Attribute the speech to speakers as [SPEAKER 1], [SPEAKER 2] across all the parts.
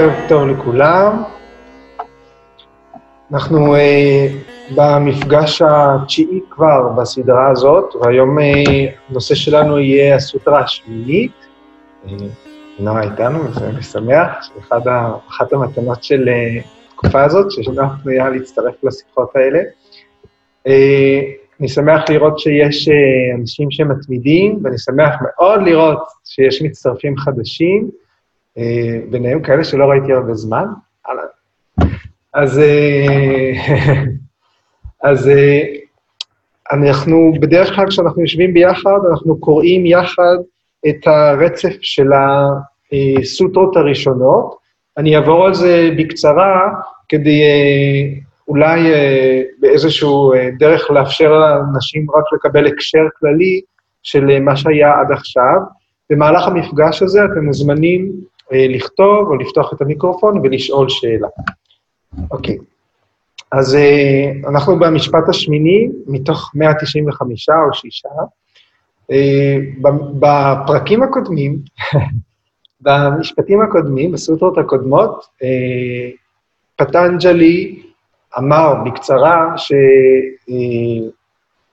[SPEAKER 1] ערב טוב לכולם. אנחנו uh, במפגש התשיעי כבר בסדרה הזאת, והיום uh, הנושא שלנו יהיה הסוטרה השמינית. Uh, נועה איתנו, ואני שמח, שאחת אחת המתנות של uh, התקופה הזאת, שנועה פנויה להצטרף לשיחות האלה. Uh, אני שמח לראות שיש uh, אנשים שמתמידים, ואני שמח מאוד לראות שיש מצטרפים חדשים. אה, ביניהם כאלה שלא ראיתי הרבה זמן. אז, אה, אז אה, אנחנו, בדרך כלל כשאנחנו יושבים ביחד, אנחנו קוראים יחד את הרצף של הסוטרות הראשונות. אני אעבור על זה בקצרה, כדי אולי באיזשהו דרך לאפשר לאנשים רק לקבל הקשר כללי של מה שהיה עד עכשיו. במהלך המפגש הזה אתם מוזמנים לכתוב או לפתוח את המיקרופון ולשאול שאלה. אוקיי, אז אה, אנחנו במשפט השמיני מתוך 195 או 6. אה, בפרקים הקודמים, במשפטים הקודמים, בסוטרות הקודמות, פטנג'לי אמר בקצרה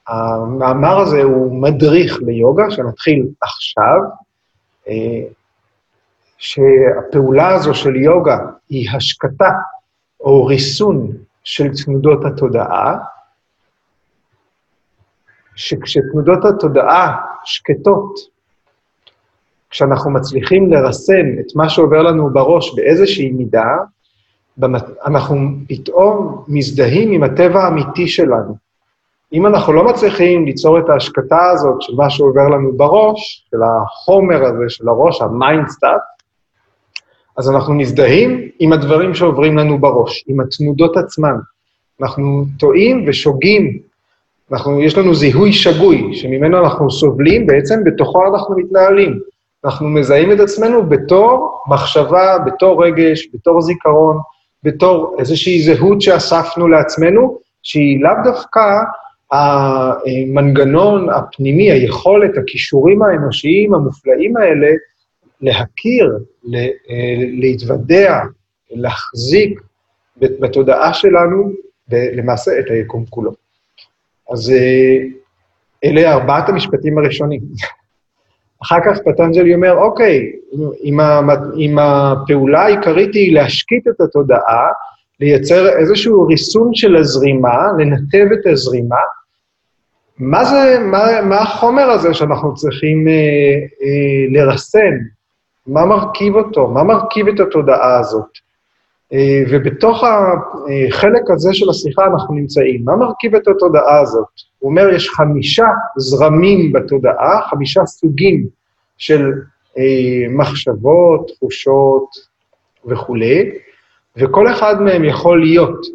[SPEAKER 1] שהמאמר הזה הוא מדריך ליוגה, שנתחיל עכשיו. שהפעולה הזו של יוגה היא השקטה או ריסון של תנודות התודעה, שכשתנודות התודעה שקטות, כשאנחנו מצליחים לרסן את מה שעובר לנו בראש באיזושהי מידה, אנחנו פתאום מזדהים עם הטבע האמיתי שלנו. אם אנחנו לא מצליחים ליצור את ההשקטה הזאת של מה שעובר לנו בראש, של החומר הזה של הראש, ה mind stuff, אז אנחנו מזדהים עם הדברים שעוברים לנו בראש, עם התנודות עצמן. אנחנו טועים ושוגים. אנחנו, יש לנו זיהוי שגוי, שממנו אנחנו סובלים, בעצם בתוכו אנחנו מתנהלים. אנחנו מזהים את עצמנו בתור מחשבה, בתור רגש, בתור זיכרון, בתור איזושהי זהות שאספנו לעצמנו, שהיא לאו דווקא המנגנון הפנימי, היכולת, הכישורים האנושיים המופלאים האלה, להכיר, אה, להתוודע, להחזיק בתודעה שלנו, למעשה, את היקום כולו. אז אה, אלה ארבעת המשפטים הראשונים. אחר כך פטנג'לי אומר, אוקיי, אם, אם הפעולה העיקרית היא להשקיט את התודעה, לייצר איזשהו ריסון של הזרימה, לנתב את הזרימה, מה זה, מה, מה החומר הזה שאנחנו צריכים אה, אה, לרסן, מה מרכיב אותו? מה מרכיב את התודעה הזאת? אה, ובתוך החלק הזה של השיחה אנחנו נמצאים. מה מרכיב את התודעה הזאת? הוא אומר, יש חמישה זרמים בתודעה, חמישה סוגים של אה, מחשבות, תחושות וכולי, וכל אחד מהם יכול להיות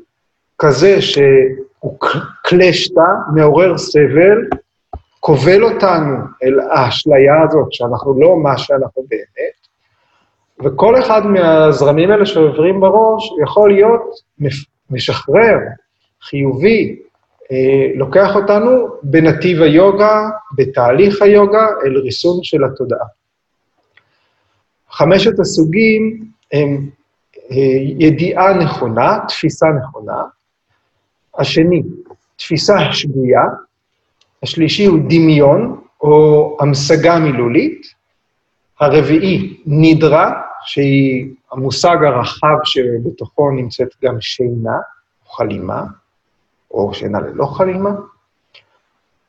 [SPEAKER 1] כזה שהוא קלשטה, מעורר סבל, כובל אותנו אל האשליה הזאת, שאנחנו לא מה שאנחנו באמת, וכל אחד מהזרמים האלה שעוברים בראש יכול להיות משחרר, חיובי, אה, לוקח אותנו בנתיב היוגה, בתהליך היוגה, אל ריסון של התודעה. חמשת הסוגים הם אה, ידיעה נכונה, תפיסה נכונה. השני, תפיסה שגויה. השלישי הוא דמיון, או המשגה מילולית. הרביעי, נידרה, שהיא המושג הרחב שבתוכו נמצאת גם שינה, או חלימה, או שינה ללא חלימה.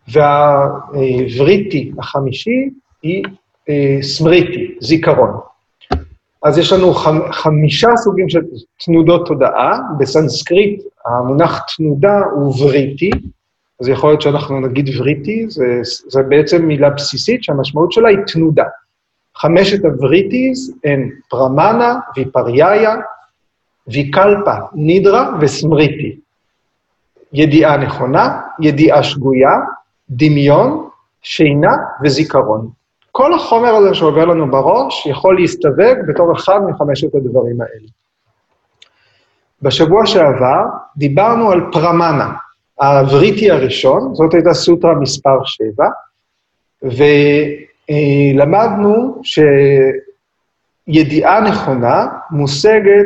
[SPEAKER 1] והווריטי החמישי היא אה, סמריטי, זיכרון. אז יש לנו חמ, חמישה סוגים של תנודות תודעה, בסנסקריט המונח תנודה הוא וריטי, אז יכול להיות שאנחנו נגיד וריטי, זה, זה בעצם מילה בסיסית שהמשמעות שלה היא תנודה. חמשת הווריטיז הן פרמנה, ויפריאיה, ויקלפה, נידרה וסמריטי. ידיעה נכונה, ידיעה שגויה, דמיון, שינה וזיכרון. כל החומר הזה שעובר לנו בראש יכול להסתווג בתור אחד מחמשת הדברים האלה. בשבוע שעבר דיברנו על פרמנה, הבריטי הראשון, זאת הייתה סוטרה מספר 7, ו... אה, למדנו ידיעה נכונה מושגת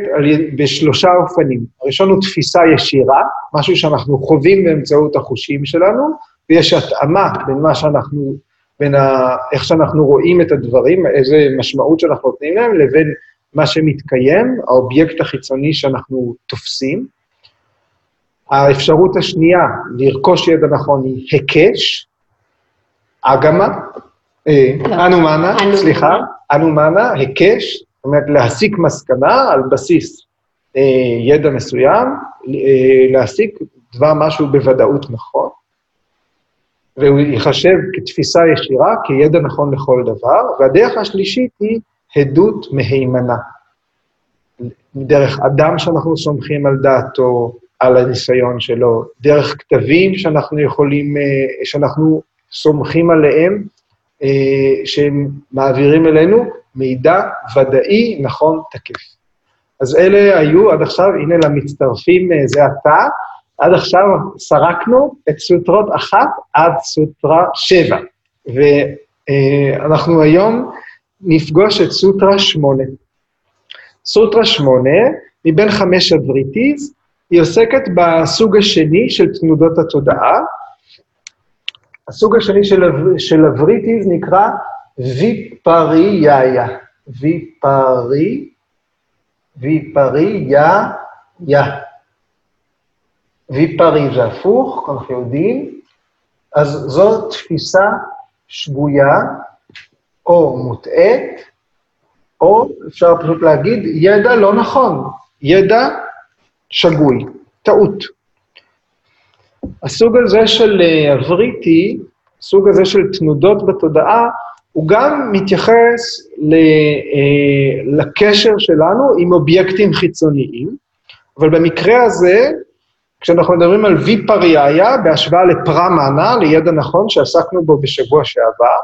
[SPEAKER 1] בשלושה אופנים. הראשון הוא תפיסה ישירה, משהו שאנחנו חווים באמצעות החושים שלנו, ויש התאמה בין מה שאנחנו, בין ה, איך שאנחנו רואים את הדברים, איזה משמעות שאנחנו נותנים להם, לבין מה שמתקיים, האובייקט החיצוני שאנחנו תופסים. האפשרות השנייה לרכוש ידע נכון היא היקש, אגמה. אנומנה, סליחה, אנומנה, היקש, זאת אומרת להסיק מסקנה על בסיס אה, ידע מסוים, אה, להסיק דבר משהו בוודאות נכון, והוא ייחשב כתפיסה ישירה, כידע נכון לכל דבר, והדרך השלישית היא עדות מהימנה. דרך אדם שאנחנו סומכים על דעתו, על הניסיון שלו, דרך כתבים שאנחנו יכולים, שאנחנו סומכים עליהם, אה, שהם מעבירים אלינו מידע ודאי, נכון, תקף. אז אלה היו עד עכשיו, הנה למצטרפים אה, זה עתה, עד עכשיו סרקנו את סוטרות אחת עד סוטרה שבע, ואנחנו היום נפגוש את סוטרה שמונה. סוטרה שמונה, מבין חמש הבריטיז, היא עוסקת בסוג השני של תנודות התודעה, הסוג השני של, של הבריטיז נקרא ויפרייה. ויפרי, ויפרייה, יא. ויפרי זה הפוך, אנחנו יודעים, אז זו תפיסה שגויה או מוטעית, או אפשר פשוט להגיד, ידע לא נכון, ידע שגוי, טעות. הסוג הזה של אה, הבריטי, הסוג הזה של תנודות בתודעה, הוא גם מתייחס ל, אה, לקשר שלנו עם אובייקטים חיצוניים, אבל במקרה הזה, כשאנחנו מדברים על ויפריאיה, בהשוואה לפרמנה, לידע נכון שעסקנו בו בשבוע שעבר,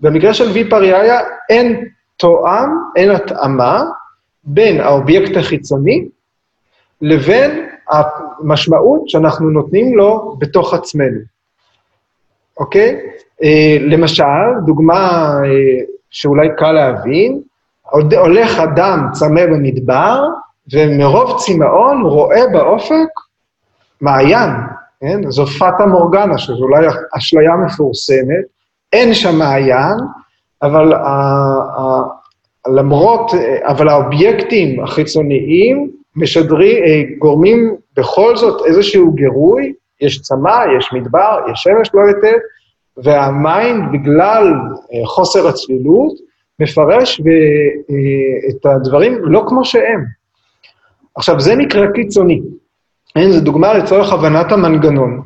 [SPEAKER 1] במקרה של ויפריאיה אין תואם, אין התאמה בין האובייקט החיצוני לבין המשמעות שאנחנו נותנים לו בתוך עצמנו, אוקיי? אה, למשל, דוגמה אה, שאולי קל להבין, הולך אדם צמא במדבר, ומרוב צמאון רואה באופק מעיין, כן? זו פטה מורגנה, שזו אולי אשליה מפורסמת, אין שם מעיין, אבל ה, ה, למרות, אבל האובייקטים החיצוניים משדרים, אה, גורמים בכל זאת איזשהו גירוי, יש צמא, יש מדבר, יש שמש לא היטב, והמיינד, בגלל אה, חוסר הצלילות, מפרש אה, את הדברים לא כמו שהם. עכשיו, זה מקרה קיצוני. אין, זו דוגמה לצורך הבנת המנגנון.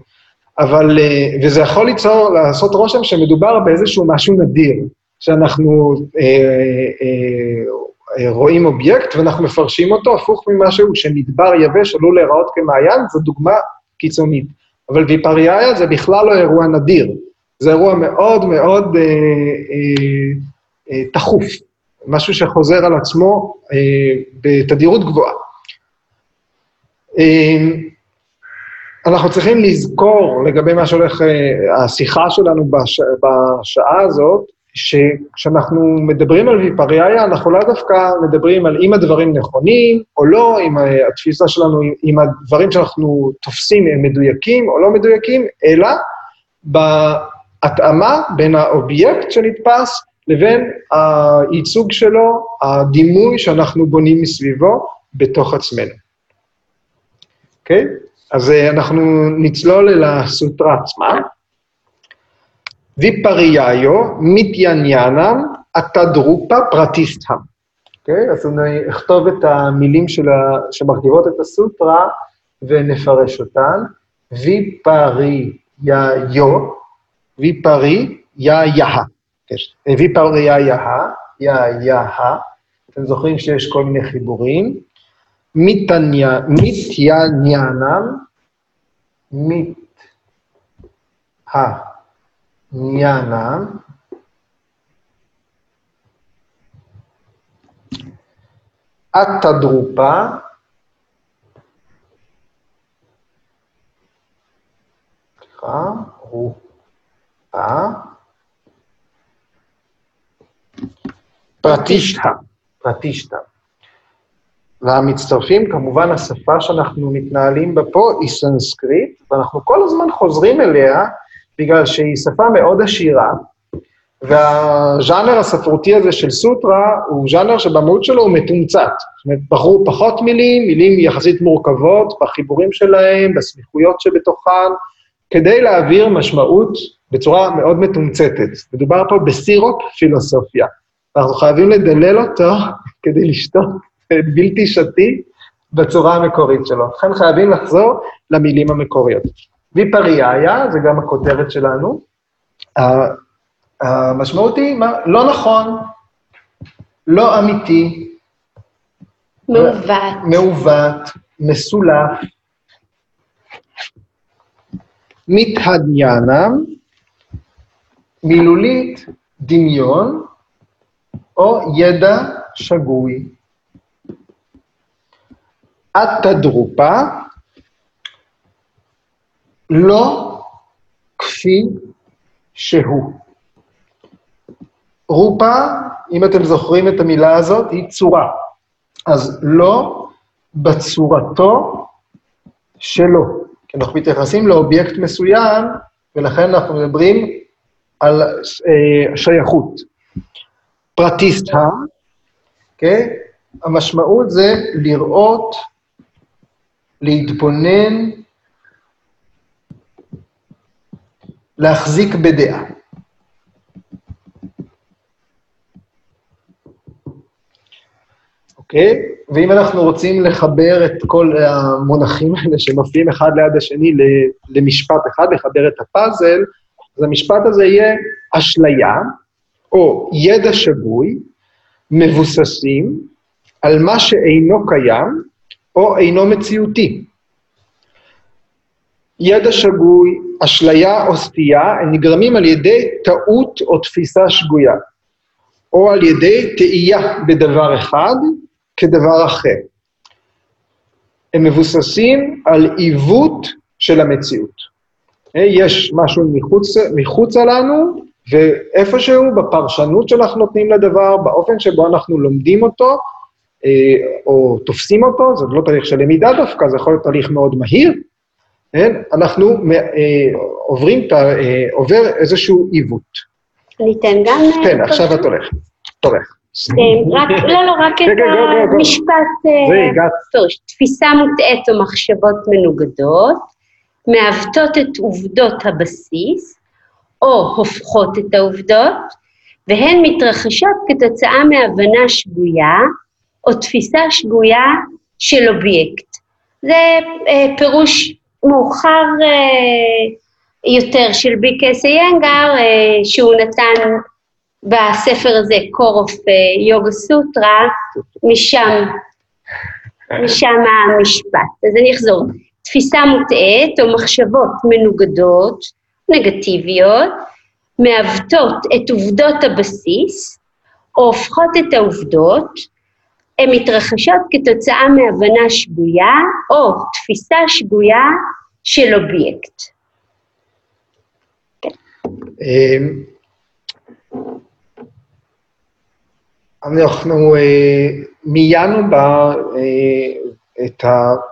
[SPEAKER 1] אבל, וזה יכול ליצור, לעשות רושם שמדובר באיזשהו משהו נדיר, שאנחנו אה, אה, רואים אובייקט ואנחנו מפרשים אותו הפוך ממשהו שמדבר יבש עלול להיראות כמעיין, זו דוגמה קיצונית. אבל ויפריאיה זה בכלל לא אירוע נדיר, זה אירוע מאוד מאוד אה, אה, אה, תכוף, משהו שחוזר על עצמו אה, בתדירות גבוהה. אה, אנחנו צריכים לזכור לגבי מה שהולך, אה, השיחה שלנו בש, בשעה הזאת, שכשאנחנו מדברים על ויפריאיה, אנחנו לא דווקא מדברים על אם הדברים נכונים או לא, אם התפיסה שלנו, אם הדברים שאנחנו תופסים הם מדויקים או לא מדויקים, אלא בהתאמה בין האובייקט שנתפס לבין הייצוג שלו, הדימוי שאנחנו בונים מסביבו בתוך עצמנו. אוקיי? Okay? אז אה, אנחנו נצלול אל הסוטרה עצמה. ויפריאיו מתיאניאנם אתדרופה פרטיסטם. אוקיי? אז אני אכתוב את המילים. שמרכיבות את הסוטרה ונפרש אותן. ויפריאיו, ויפריאיה, ויפריאיה, יא יא, אתם זוכרים שיש כל מיני חיבורים. מתיאניאנם, מת, Nyana Atadrupa Rupa Pratishtha. פרטישטה. והמצטרפים, כמובן השפה שאנחנו מתנהלים בה פה היא סנסקריט, ואנחנו כל הזמן חוזרים אליה בגלל שהיא שפה מאוד עשירה, והז'אנר הספרותי הזה של סוטרה הוא ז'אנר שבמהות שלו הוא מתומצת. זאת אומרת, בחרו פחות מילים, מילים יחסית מורכבות בחיבורים שלהם, בסמיכויות שבתוכן, כדי להעביר משמעות בצורה מאוד מתומצתת. מדובר פה בסירופ פילוסופיה. אנחנו חייבים לדלל אותו כדי לשתות בלתי שתי בצורה המקורית שלו. לכן חייבים לחזור למילים המקוריות. ויפריאיה, זה גם הכותרת שלנו, המשמעות היא מה, לא נכון, לא אמיתי.
[SPEAKER 2] מעוות.
[SPEAKER 1] מעוות, מסולף. מתהדיינם, מילולית דמיון או ידע שגוי. התדרופה, לא כפי שהוא. רופה, אם אתם זוכרים את המילה הזאת, היא צורה. אז לא בצורתו שלו. כי אנחנו מתייחסים לאובייקט מסוים, ולכן אנחנו מדברים על אה, שייכות. פרטיסטה, okay? אוקיי? המשמעות זה לראות, להתבונן, להחזיק בדעה. אוקיי? ואם אנחנו רוצים לחבר את כל המונחים האלה שמופיעים אחד ליד השני למשפט אחד, לחבר את הפאזל, אז המשפט הזה יהיה אשליה, או ידע שגוי, מבוססים על מה שאינו קיים, או אינו מציאותי. ידע שגוי, אשליה או סטייה, הם נגרמים על ידי טעות או תפיסה שגויה, או על ידי תהייה בדבר אחד, כדבר אחר. הם מבוססים על עיוות של המציאות. יש משהו מחוץ, מחוצה לנו, ואיפשהו בפרשנות שאנחנו נותנים לדבר, באופן שבו אנחנו לומדים אותו, אה, או תופסים אותו, זה לא תהליך של למידה דווקא, זה יכול להיות תהליך מאוד מהיר, כן? אנחנו אה, עוברים, עובר איזשהו עיוות.
[SPEAKER 2] ניתן גם...
[SPEAKER 1] כן, עכשיו את הולכת. תורך.
[SPEAKER 2] אה, לא, לא, רק את המשפט, אה, תפיסה מוטעית או מחשבות מנוגדות, מעוותות את עובדות הבסיס, או הופכות את העובדות, והן מתרחשות כתוצאה מהבנה שגויה, או תפיסה שגויה של אובייקט. זה אה, פירוש מאוחר אה, יותר של ביקס איינגר, אה, שהוא נתן בספר הזה, קורוף יוגה סוטרה, משם, משם המשפט. אז אני אחזור. תפיסה מוטעית או מחשבות מנוגדות, נגטיביות, מעוותות את עובדות הבסיס, או הופכות את העובדות, הן מתרחשות כתוצאה מהבנה שגויה או תפיסה שגויה של אובייקט. כן.
[SPEAKER 1] אמ, אנחנו אה, מיינו אה, את,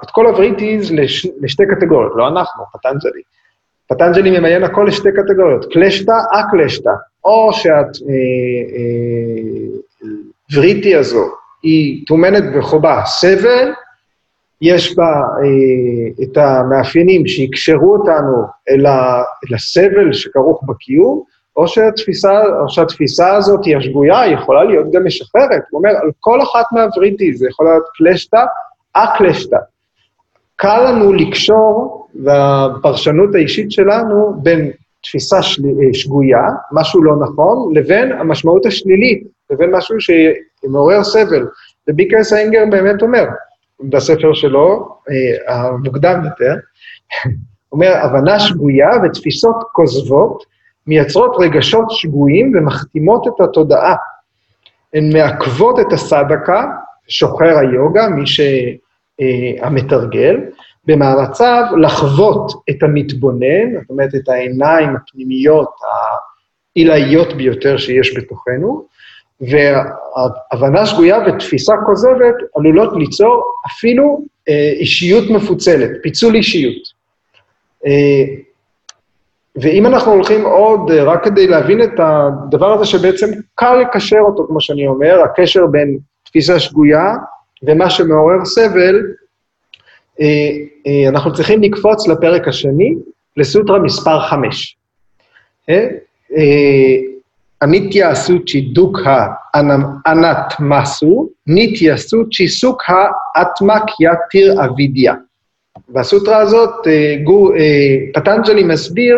[SPEAKER 1] את כל הווריטיז לש, לשתי קטגוריות, לא אנחנו, פטנג'לי. פטנג'לי ממיין הכל לשתי קטגוריות, קלשתא, אקלשתא. או שהווריטי אה, הזו היא טומנת בחובה סבל, יש בה אה, את המאפיינים שיקשרו אותנו אל, ה, אל הסבל שכרוך בקיום, או שהתפיסה, או שהתפיסה הזאת היא השגויה, היא יכולה להיות גם משחררת. הוא אומר, על כל אחת מהווריטי, זה יכול להיות קלשתא, אקלשתא. קל לנו לקשור, בפרשנות האישית שלנו, בין תפיסה של... אה, שגויה, משהו לא נכון, לבין המשמעות השלילית, לבין משהו שמעורר סבל. וביקרס איינגר באמת אומר, בספר שלו, אה, המוקדם יותר, אומר, הבנה שגויה ותפיסות כוזבות מייצרות רגשות שגויים ומחתימות את התודעה. הן מעכבות את הסדקה, שוחר היוגה, מי שהמתרגל, במאמציו לחוות את המתבונן, זאת אומרת, את העיניים הפנימיות העילאיות ביותר שיש בתוכנו, והבנה שגויה ותפיסה כוזבת עלולות ליצור אפילו אה, אישיות מפוצלת, פיצול אישיות. אה, ואם אנחנו הולכים עוד, אה, רק כדי להבין את הדבר הזה שבעצם קל לקשר אותו, כמו שאני אומר, הקשר בין תפיסה שגויה ומה שמעורר סבל, אנחנו צריכים לקפוץ לפרק השני, לסוטרה מספר 5. הניטיה סוצ'י דוקה אנת מסו, ניטיה סוצ'י סוקה אטמקיה תיר אבידיה. בסוטרה הזאת פטנג'לי מסביר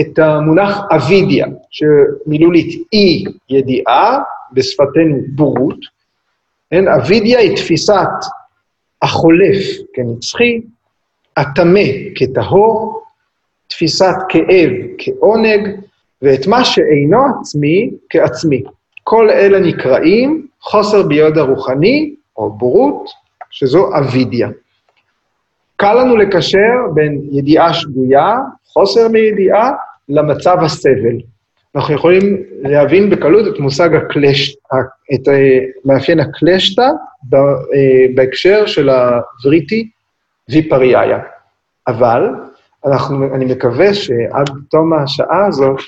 [SPEAKER 1] את המונח אבידיה, שמילולית אי ידיעה, בשפתנו בורות. כן, אבידיה היא תפיסת החולף כנצחי, הטמא כטהור, תפיסת כאב כעונג, ואת מה שאינו עצמי כעצמי. כל אלה נקראים חוסר ביוד הרוחני, או בורות, שזו אבידיה. קל לנו לקשר בין ידיעה שגויה, חוסר מידיעה, למצב הסבל. אנחנו יכולים להבין בקלות את מושג הקלש, את אה, מאפיין הקלשטה אה, בהקשר של הווריטי ויפריאיה. אבל אנחנו, אני מקווה שעד תום השעה הזאת,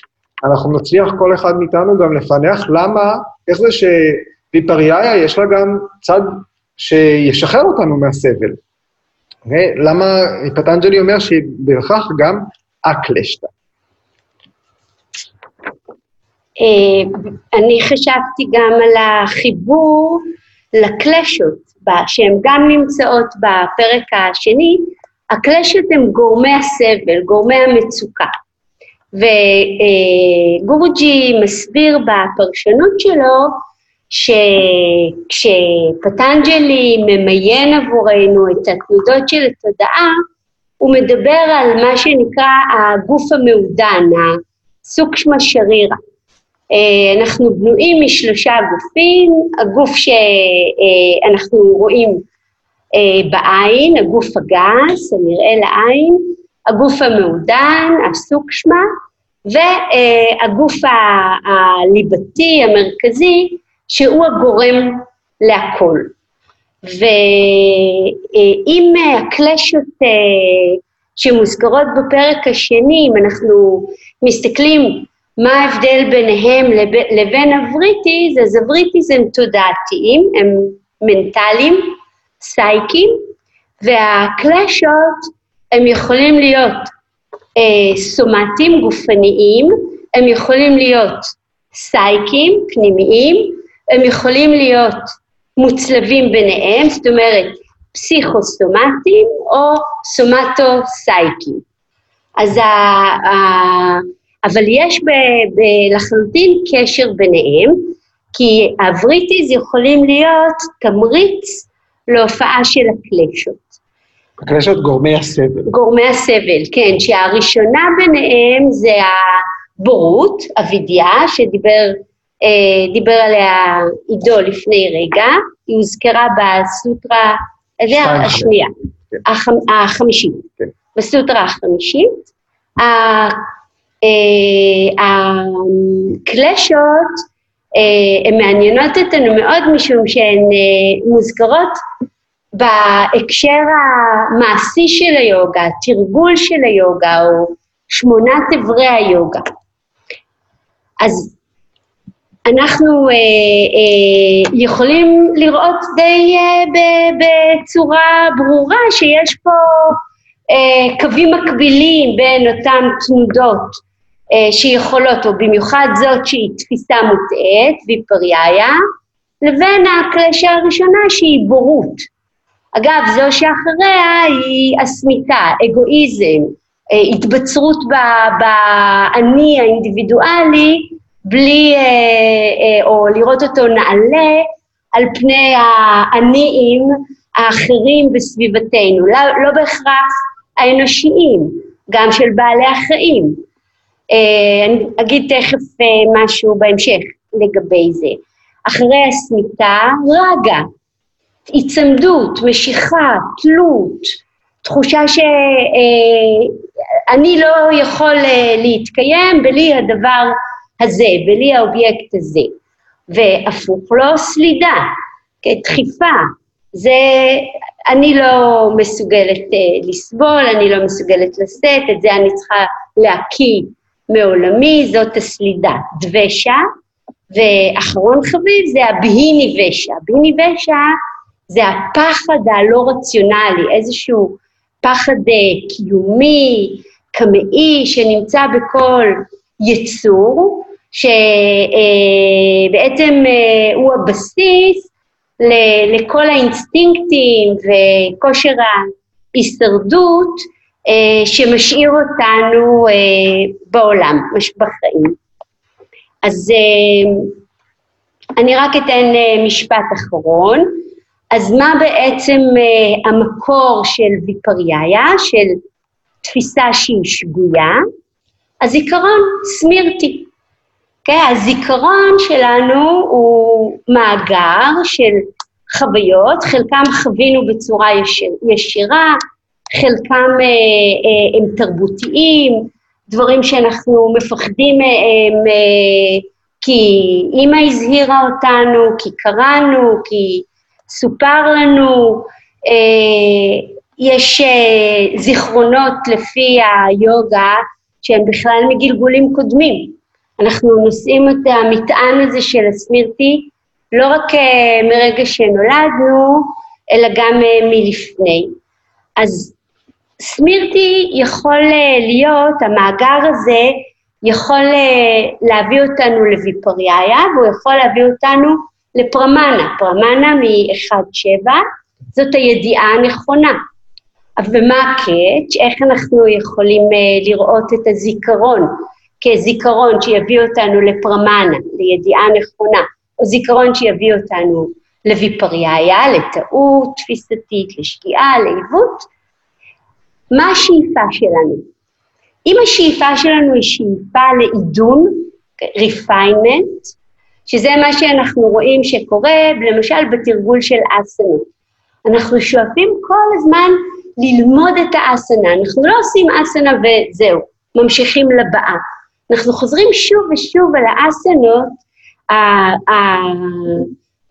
[SPEAKER 1] אנחנו נצליח כל אחד מאיתנו גם לפענח למה, איך זה שוויפריאיה יש לה גם צד שישחרר אותנו מהסבל. למה פטנג'לי אומר שבכך גם אקלשתא.
[SPEAKER 2] אה, אני חשבתי גם על החיבור לקלשות, שהן גם נמצאות בפרק השני, הקלשות הן גורמי הסבל, גורמי המצוקה. וגורג'י מסביר בפרשנות שלו שכשפטנג'לי ממיין עבורנו את התנודות של התודעה, הוא מדבר על מה שנקרא הגוף המעודן, הסוקשמה שרירה. אה, אנחנו בנויים משלושה גופים, הגוף שאנחנו רואים אה, בעין, הגוף הגס, הנראה לעין, הגוף המעודן, הסוקשמה, והגוף הליבתי, המרכזי, שהוא הגורם להכל. ואם הקלשות אה, שמוזכרות בפרק השני, אם אנחנו מסתכלים מה ההבדל ביניהם לבין הווריטיז, אז הווריטיז הם תודעתיים, הם מנטליים, סייקיים, והקלשות הם יכולים להיות אה, סומטיים, גופניים, הם יכולים להיות סייקיים, פנימיים, הם יכולים להיות מוצלבים ביניהם, זאת אומרת פסיכוסומטיים או סומטו-סייקים. אז ה, ה, אבל יש ב, ב, לחלוטין קשר ביניהם, כי הבריטיז יכולים להיות תמריץ להופעה של הקלשות.
[SPEAKER 1] הקלשות גורמי הסבל.
[SPEAKER 2] גורמי הסבל, כן, שהראשונה ביניהם זה הבורות, אבידיה, שדיבר אה, דיבר עליה עידו לפני רגע, היא הוזכרה בסוטרה, זה השנייה, כן. החמ, החמישית, כן. בסוטרה החמישית. אה, הקלשות אה, הן מעניינות אותנו מאוד משום שהן מוזכרות בהקשר המעשי של היוגה, תרגול של היוגה או שמונת אברי היוגה. אז אנחנו אה, אה, יכולים לראות די אה, בצורה ברורה שיש פה אה, קווים מקבילים בין אותן תנודות אה, שיכולות, או במיוחד זאת שהיא תפיסה מוטעית, ויפריאיה, לבין הקלשה הראשונה שהיא בורות. אגב, זו שאחריה היא הסמיתה, אגואיזם, אה, התבצרות באני האינדיבידואלי, בלי, אה, אה, או לראות אותו נעלה על פני העניים האחרים בסביבתנו, לא, לא בהכרח האנושיים, גם של בעלי החיים. אני אגיד תכף משהו בהמשך לגבי זה. אחרי הסמיתה, רגע, היצמדות, משיכה, תלות, תחושה שאני לא יכול להתקיים בלי הדבר הזה, בלי האובייקט הזה. והפוך לו סלידה, דחיפה. זה, אני לא מסוגלת uh, לסבול, אני לא מסוגלת לשאת, את זה אני צריכה להקיא מעולמי, זאת הסלידה. דבשה, ואחרון חביב זה הבהיני ושע. בהיני ושע זה הפחד הלא רציונלי, איזשהו פחד uh, קיומי, קמאי, שנמצא בכל יצור, שבעצם uh, uh, הוא הבסיס לכל האינסטינקטים וכושר ההישרדות אה, שמשאיר אותנו אה, בעולם, בחיים. אז אה, אני רק אתן משפט אחרון. אז מה בעצם המקור של ויפריאיה, של תפיסה שהיא שגויה? הזיכרון סמירתי. Okay, כן, הזיכרון שלנו הוא מאגר של חוויות, חלקם חווינו בצורה ישיר, ישירה, חלקם אה, אה, הם תרבותיים, דברים שאנחנו מפחדים מהם אה, כי אימא הזהירה אותנו, כי קראנו, כי סופר לנו, אה, יש אה, זיכרונות לפי היוגה שהם בכלל מגלגולים קודמים. אנחנו נושאים את המטען הזה של הסמירטי לא רק אה, מרגע שנולדנו, אלא גם מלפני. אז סמירטי יכול להיות, המאגר הזה יכול להביא אותנו לוויפריאיה, והוא יכול להביא אותנו לפרמנה, פרמנה מ-1-7, זאת הידיעה הנכונה. ומה הקאץ'? איך אנחנו יכולים לראות את הזיכרון כזיכרון שיביא אותנו לפרמנה, לידיעה נכונה, או זיכרון שיביא אותנו לוויפריאיה, לטעות תפיסתית, לשגיאה, לעיוות, מה השאיפה שלנו? אם השאיפה שלנו היא שאיפה לעידון, refinement, שזה מה שאנחנו רואים שקורה, למשל בתרגול של אסנות. אנחנו שואפים כל הזמן ללמוד את האסנה, אנחנו לא עושים אסנה וזהו, ממשיכים לבאה. אנחנו חוזרים שוב ושוב על האסנות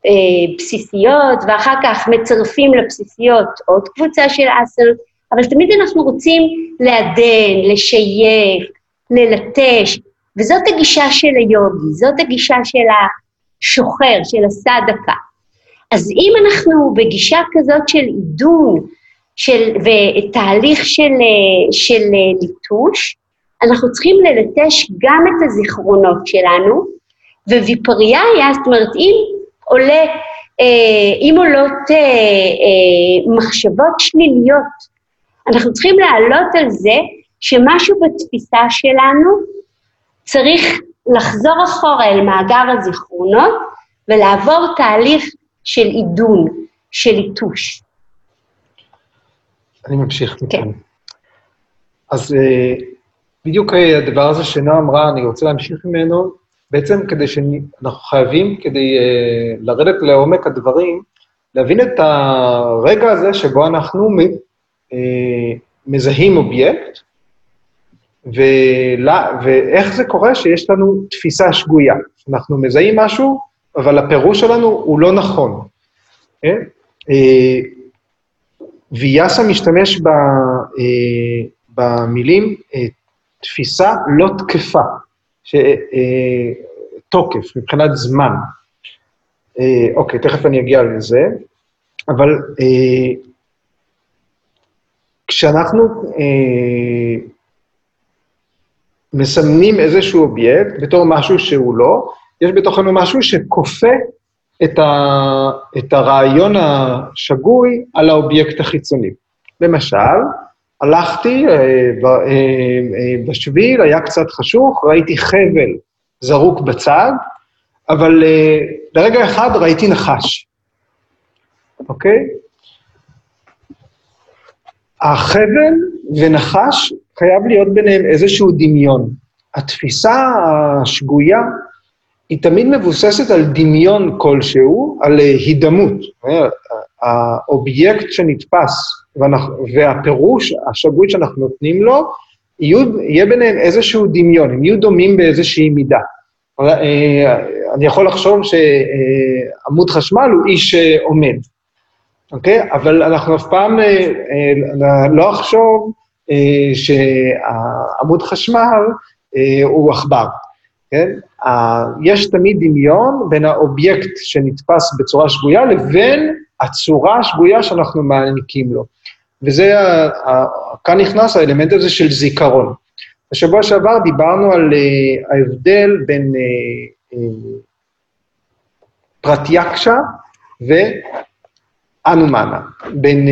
[SPEAKER 2] הבסיסיות, ואחר כך מצרפים לבסיסיות עוד קבוצה של אסנות, אבל תמיד אנחנו רוצים לעדן, לשייך, ללטש, וזאת הגישה של היוגי, זאת הגישה של השוחר, של הסדקה. אז אם אנחנו בגישה כזאת של עידון, של, ותהליך של, של ליטוש, אנחנו צריכים ללטש גם את הזיכרונות שלנו, וויפריאיה, זאת אומרת, אם עולה, אה, אם עולות אה, אה, מחשבות שליליות, אנחנו צריכים להעלות על זה שמשהו בתפיסה שלנו צריך לחזור אחורה אל מאגר הזיכרונות ולעבור תהליך של עידון, של ליטוש.
[SPEAKER 1] אני ממשיך מכאן. כן. אז בדיוק הדבר הזה שנועה אמרה, אני רוצה להמשיך ממנו, בעצם כדי שאנחנו חייבים, כדי uh, לרדת לעומק הדברים, להבין את הרגע הזה שבו אנחנו מזהים אובייקט, ולה, ואיך זה קורה שיש לנו תפיסה שגויה. אנחנו מזהים משהו, אבל הפירוש שלנו הוא לא נכון. Uh, ויאסה משתמש ב, uh, במילים תפיסה לא תקפה, ש, אה, תוקף מבחינת זמן. אה, אוקיי, תכף אני אגיע לזה, אבל אה, כשאנחנו אה, מסמנים איזשהו אובייקט בתור משהו שהוא לא, יש בתוכנו משהו שכופה את, ה, את הרעיון השגוי על האובייקט החיצוני. למשל, הלכתי אה, אה, אה, בשביל, היה קצת חשוך, ראיתי חבל זרוק בצד, אבל לרגע אחד ראיתי נחש, אוקיי? החבל ונחש, חייב להיות ביניהם איזשהו דמיון. התפיסה השגויה היא תמיד מבוססת על דמיון כלשהו, על הידמות. האובייקט שנתפס והפירוש השגוי שאנחנו נותנים לו, יהיה ביניהם איזשהו דמיון, הם יהיו דומים באיזושהי מידה. אה, אני יכול לחשוב שעמוד חשמל הוא איש עומד, אוקיי? אבל אנחנו אף פעם לא אחשוב שעמוד חשמל הוא עכבר, כן? יש תמיד דמיון בין האובייקט שנתפס בצורה שגויה לבין הצורה השגויה שאנחנו מעניקים לו. וזה, כאן נכנס האלמנט הזה של זיכרון. בשבוע שעבר דיברנו על uh, ההבדל בין פרטיאקשה ואנומנה, בין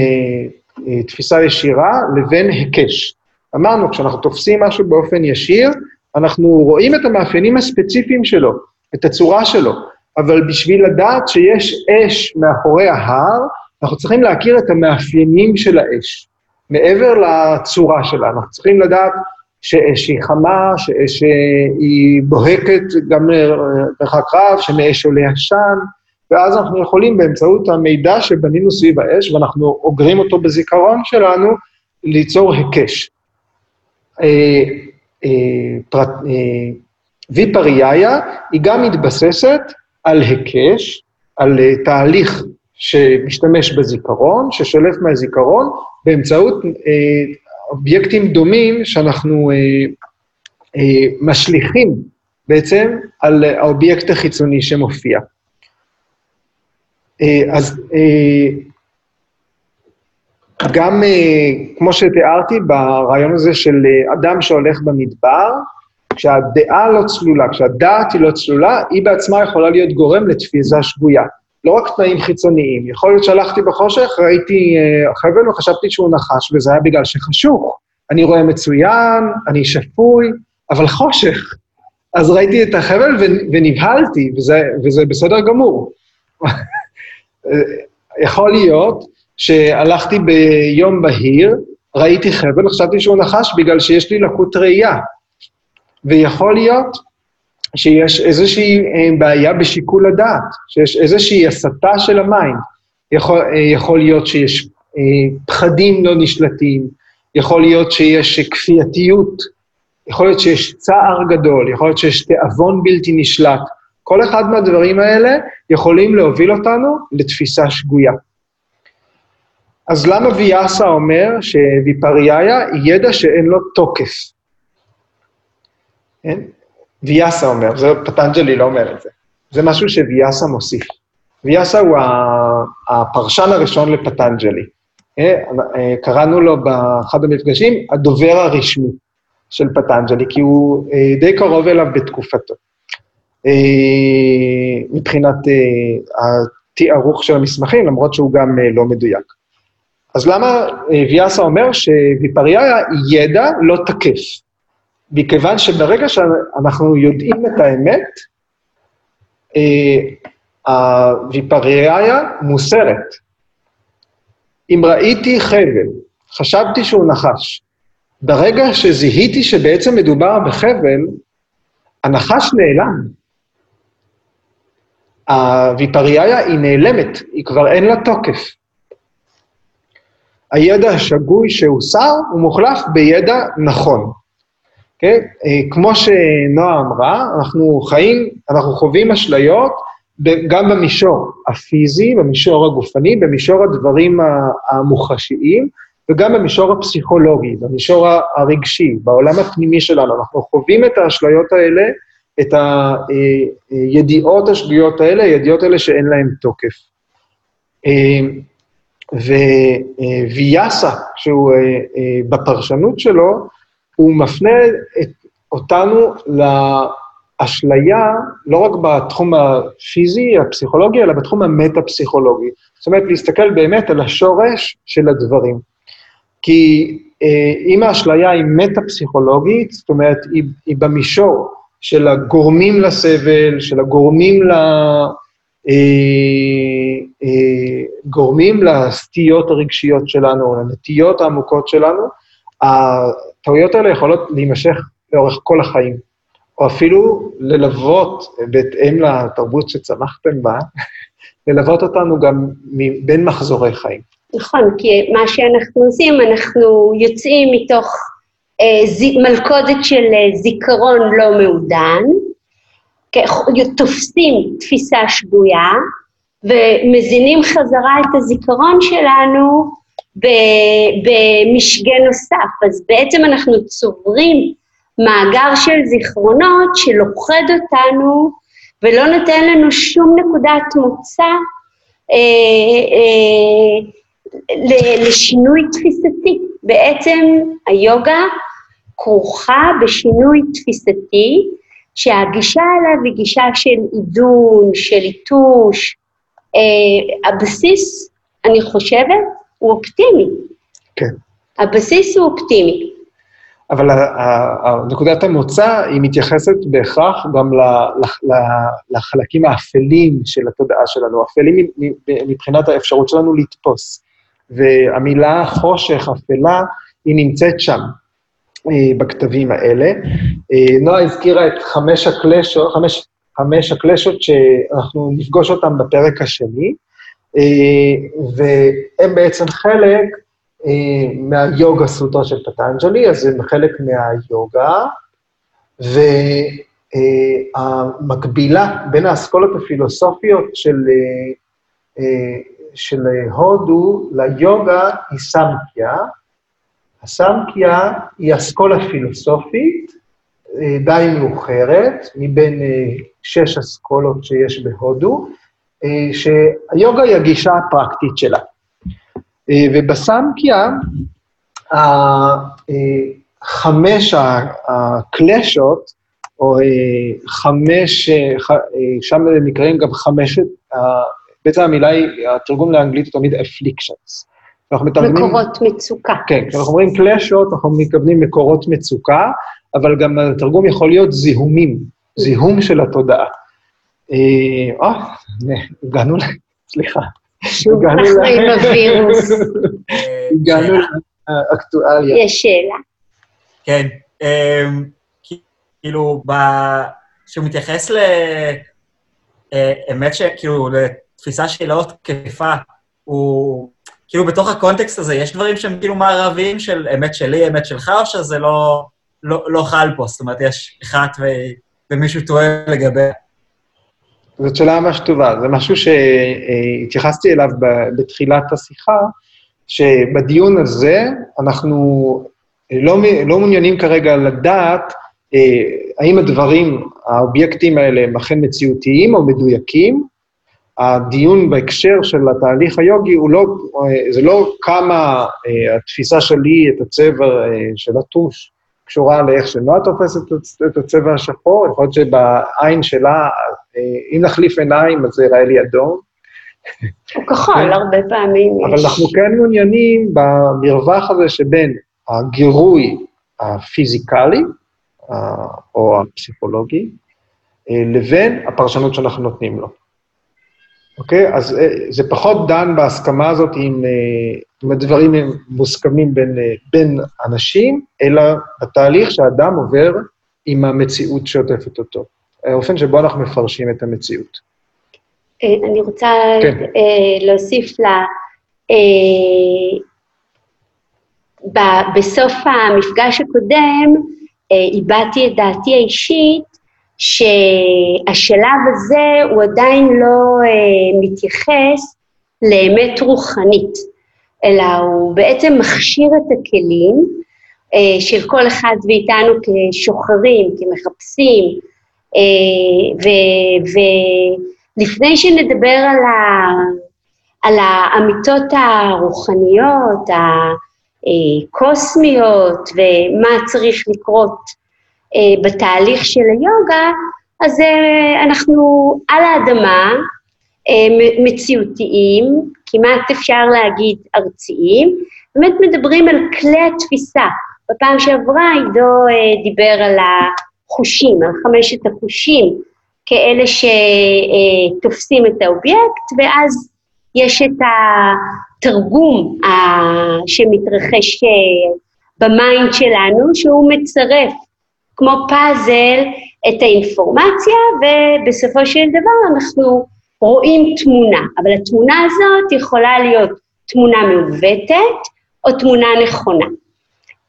[SPEAKER 1] תפיסה ישירה לבין היקש. אמרנו, כשאנחנו תופסים משהו באופן ישיר, אנחנו רואים את המאפיינים הספציפיים שלו, את הצורה שלו, אבל בשביל לדעת שיש אש מאחורי ההר, אנחנו צריכים להכיר את המאפיינים של האש, מעבר לצורה שלה. אנחנו צריכים לדעת שאש היא חמה, שאש היא בוהקת גם מרחק רב, שמאש עולה עשן, ואז אנחנו יכולים באמצעות המידע שבנינו סביב האש, ואנחנו אוגרים אותו בזיכרון שלנו, ליצור היקש. אה, אה, אה, ויפריאיה היא גם מתבססת על היקש, על תהליך שמשתמש בזיכרון, ששולף מהזיכרון, באמצעות אובייקטים דומים שאנחנו משליכים בעצם על האובייקט החיצוני שמופיע. אז גם uh, כמו שתיארתי ברעיון הזה של אדם שהולך במדבר, כשהדעה לא צלולה, כשהדעת היא לא צלולה, היא בעצמה יכולה להיות גורם לתפיסה שגויה. לא רק תנאים חיצוניים, יכול להיות שהלכתי בחושך, ראיתי חבל וחשבתי שהוא נחש, וזה היה בגלל שחשוך. אני רואה מצוין, אני שפוי, אבל חושך. אז ראיתי את החבל ונבהלתי, וזה, וזה בסדר גמור. יכול להיות שהלכתי ביום בהיר, ראיתי חבל, חשבתי שהוא נחש בגלל שיש לי לקות ראייה. ויכול להיות שיש איזושהי אה, בעיה בשיקול הדעת, שיש איזושהי הסתה של המים. יכול, אה, יכול להיות שיש אה, פחדים לא נשלטים, יכול להיות שיש כפייתיות, יכול להיות שיש צער גדול, יכול להיות שיש תיאבון בלתי נשלט. כל אחד מהדברים האלה יכולים להוביל אותנו לתפיסה שגויה. אז למה ויאסה אומר שוויפריאיה היא ידע שאין לו תוקף? כן? ויאסה אומר, זה פטנג'לי לא אומר את זה. זה משהו שוויאסה מוסיף. ויאסה הוא הפרשן הראשון לפטנג'לי. אה, אה, קראנו לו באחד המפגשים הדובר הרשמי של פטנג'לי, כי הוא אה, די קרוב אליו בתקופתו. מבחינת התיארוך של המסמכים, למרות שהוא גם לא מדויק. אז למה אה, ויאסה אומר שוויפריאיה היא ידע לא תקף? מכיוון שברגע שאנחנו יודעים את האמת, אה, הוויפריאיה מוסרת. אם ראיתי חבל, חשבתי שהוא נחש, ברגע שזיהיתי שבעצם מדובר בחבל, הנחש נעלם. הוויפריאיה היא נעלמת, היא כבר אין לה תוקף. הידע השגוי שהוסר הוא מוחלף בידע נכון. Okay? אוקיי? אה, כמו שנועה אמרה, אנחנו חיים, אנחנו חווים אשליות גם במישור הפיזי, במישור הגופני, במישור הדברים המוחשיים, וגם במישור הפסיכולוגי, במישור הרגשי, בעולם הפנימי שלנו. אנחנו חווים את האשליות האלה, את הידיעות השגויות האלה, הידיעות האלה שאין להן תוקף. אה, וויאסה, שהוא אה, אה, בפרשנות שלו, הוא מפנה את אותנו לאשליה, לא רק בתחום הפיזי, הפסיכולוגי, אלא בתחום המטה-פסיכולוגי. זאת אומרת, להסתכל באמת על השורש של הדברים. כי אה, אם האשליה היא מטה-פסיכולוגית, זאת אומרת, היא, היא במישור של הגורמים לסבל, של הגורמים ל... אה, אה, גורמים לסטיות הרגשיות שלנו, לנטיות העמוקות שלנו, הטעויות האלה יכולות להימשך לאורך כל החיים, או אפילו ללוות, בהתאם לתרבות שצמחתם בה, ללוות אותנו גם בין מחזורי חיים.
[SPEAKER 2] נכון, כי מה שאנחנו עושים, אנחנו יוצאים מתוך. מלכודת של אה, זיכרון לא מעודן, תופסים תפיסה שגויה ומזינים חזרה את הזיכרון שלנו במשגה נוסף. אז בעצם אנחנו צוברים מאגר של זיכרונות שלוכד אותנו ולא נותן לנו שום נקודת מוצא אה, אה, לשינוי תפיסתי. בעצם היוגה כרוכה בשינוי תפיסתי, שהגישה אליו היא גישה של עידון, של ליטוש. אה, הבסיס, אני חושבת, הוא אופטימי.
[SPEAKER 1] כן.
[SPEAKER 2] הבסיס הוא אופטימי.
[SPEAKER 1] אבל נקודת המוצא היא מתייחסת בהכרח גם לחלקים האפלים של התודעה שלנו, אפלים מבחינת האפשרות שלנו לתפוס. והמילה חושך, אפלה, היא נמצאת שם, בכתבים האלה. אה, נועה הזכירה את חמש הקלשות, חמש, חמש הקלשות שאנחנו נפגוש אותן בפרק השני, אה, והם בעצם חלק מהיוגה סוטרה של פטנג'לי, אז הם חלק מהיוגה, והמקבילה בין האסכולות הפילוסופיות של של הודו ליוגה היא סמקיה. הסמקיה היא אסכולה פילוסופית אה, די מאוחרת, מבין אה, שש אסכולות שיש בהודו, אה, שהיוגה היא הגישה הפרקטית שלה. ובסמקיה, חמש הקלשות, או חמש, שם נקראים גם חמשת בעצם המילה היא, התרגום לאנגלית הוא תמיד afflictions.
[SPEAKER 2] אנחנו מתרגמים... מקורות מצוקה.
[SPEAKER 1] כן, כשאנחנו אומרים קלשות, אנחנו מתכוונים מקורות מצוקה, אבל גם התרגום יכול להיות זיהומים, זיהום של התודעה. אה, אה הגענו ל... סליחה.
[SPEAKER 2] שוב אנחנו עם הווירוס.
[SPEAKER 1] הגענו לאקטואליה.
[SPEAKER 2] יש שאלה.
[SPEAKER 3] כן, אמ, כאילו, כשהוא מתייחס ל... אה, שכאילו, תפיסה שהיא לא תקפה, הוא... כאילו, בתוך הקונטקסט הזה, יש דברים שהם כאילו מערביים של אמת שלי, אמת שלך, או שזה לא, לא, לא חל פה? זאת אומרת, יש אחת ו... ומישהו טועה לגביה.
[SPEAKER 1] זאת שאלה ממש טובה. זה משהו שהתייחסתי אליו בתחילת השיחה, שבדיון הזה אנחנו לא, לא מעוניינים כרגע לדעת אה, האם הדברים, האובייקטים האלה הם אכן מציאותיים או מדויקים, הדיון בהקשר של התהליך היוגי הוא לא, זה לא כמה אה, התפיסה שלי את הצבע אה, של הטוש קשורה לאיך שנועה תופסת את הצבע השחור, יכול להיות שבעין שלה, אה, אם נחליף עיניים, אז זה יראה לי אדום.
[SPEAKER 2] הוא כחול כן. הרבה פעמים.
[SPEAKER 1] אבל אנחנו כן מעוניינים במרווח הזה שבין הגירוי הפיזיקלי, או הפסיכולוגי, לבין הפרשנות שאנחנו נותנים לו. אוקיי? אז אה, זה פחות דן בהסכמה הזאת אם, אה, אם הדברים הם מוסכמים בין, אה, בין אנשים, אלא בתהליך שהאדם עובר עם המציאות שעוטפת אותו. האופן שבו אנחנו מפרשים את המציאות.
[SPEAKER 2] אני רוצה כן. להוסיף ל... בסוף המפגש הקודם הבעתי את דעתי האישית שהשלב הזה הוא עדיין לא אה, מתייחס לאמת רוחנית, אלא הוא בעצם מכשיר את הכלים אה, של כל אחד מאיתנו כשוחרים, כמחפשים, אה, ולפני שנדבר על, ה, על האמיתות הרוחניות, הקוסמיות, ומה צריך לקרות אה, בתהליך של היוגה, אז אה, אנחנו על האדמה, אה, מציאותיים, כמעט אפשר להגיד ארציים, באמת מדברים על כלי התפיסה. בפעם שעברה עידו דיבר על החושים, על חמשת החושים, כאלה שתופסים את האובייקט, ואז יש את התרגום שמתרחש ב mind שלנו, שהוא מצרף כמו פאזל את האינפורמציה, ובסופו של דבר אנחנו רואים תמונה. אבל התמונה הזאת יכולה להיות תמונה מעוותת או תמונה נכונה.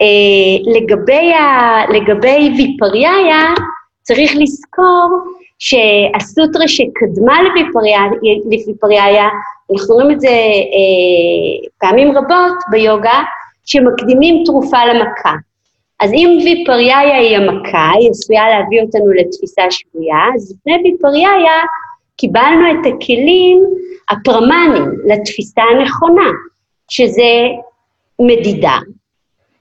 [SPEAKER 2] אה, לגבי, ה, לגבי ויפריהיה, צריך לזכור שהסוטרה שקדמה לוויפריאיה, אנחנו רואים את זה אה, פעמים רבות ביוגה, שמקדימים תרופה למכה. אז אם ויפריאיה היא המכה, היא עשויה להביא אותנו לתפיסה שגויה, אז לפני ויפריאיה קיבלנו את הכלים הפרמנים לתפיסה הנכונה, שזה מדידה.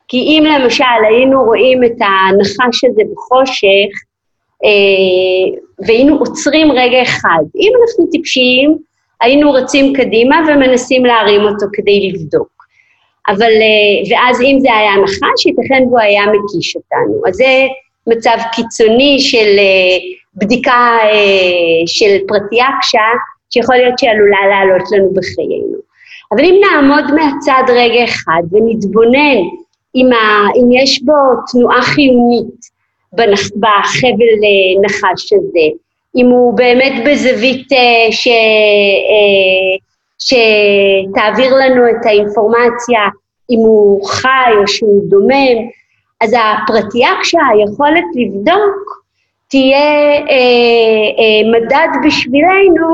[SPEAKER 2] כי אם למשל היינו רואים את הנחש הזה בחושך, אה, והיינו עוצרים רגע אחד, אם אנחנו טיפשיים, היינו רצים קדימה ומנסים להרים אותו כדי לבדוק. אבל, אה, ואז אם זה היה נחש, ייתכן והוא היה מקיש אותנו. אז זה מצב קיצוני של אה, בדיקה אה, של פרטיאקשה, שיכול להיות שעלולה לעלות לנו בחיינו. אבל אם נעמוד מהצד רגע אחד ונתבונן אם, ה, אם יש בו תנועה חיונית בנח, בחבל נחש הזה, אם הוא באמת בזווית ש... שתעביר לנו את האינפורמציה אם הוא חי או שהוא דומם, אז הפרטיאקשה, היכולת לבדוק, תהיה אה, אה, מדד בשבילנו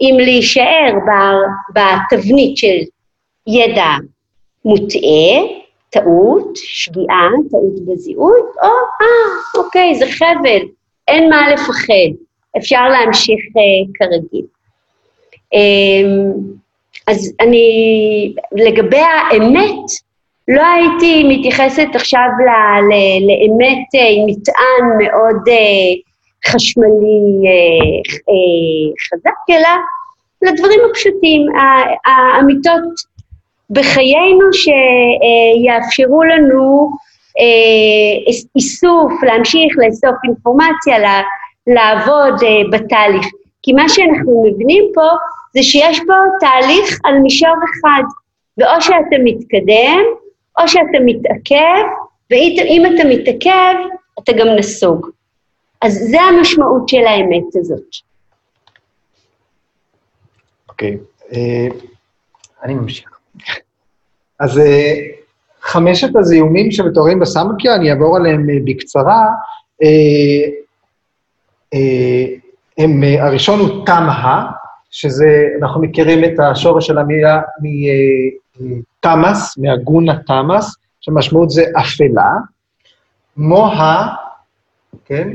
[SPEAKER 2] אם להישאר בתבנית של ידע מוטעה, טעות, שגיאה, טעות בזיהוי, או אה, אוקיי, זה חבל, אין מה לפחד, אפשר להמשיך אה, כרגיל. אמ, אז אני, לגבי האמת, לא הייתי מתייחסת עכשיו ל, ל, לאמת עם אה, מטען מאוד אה, חשמלי אה, חזק, אלא לדברים הפשוטים, האמיתות בחיינו שיאפשרו לנו איסוף, להמשיך לאסוף אינפורמציה, לעבוד בתהליך. כי מה שאנחנו מבינים פה זה שיש פה תהליך על מישור אחד, ואו שאתה מתקדם, או שאתה מתעכב, ואם אתה מתעכב, אתה גם נסוג. אז זה המשמעות של האמת הזאת.
[SPEAKER 1] אוקיי, okay. אה, uh, אני ממשיך. אז uh, חמשת הזיהומים שמתוארים בסמקיה, אני אעבור עליהם uh, בקצרה. Uh, uh, הם, אה, הראשון הוא תמהה, שזה, אנחנו מכירים את השורש של המילה מתמאס, מהגונה תמאס, שמשמעות זה אפלה. מוה, כן,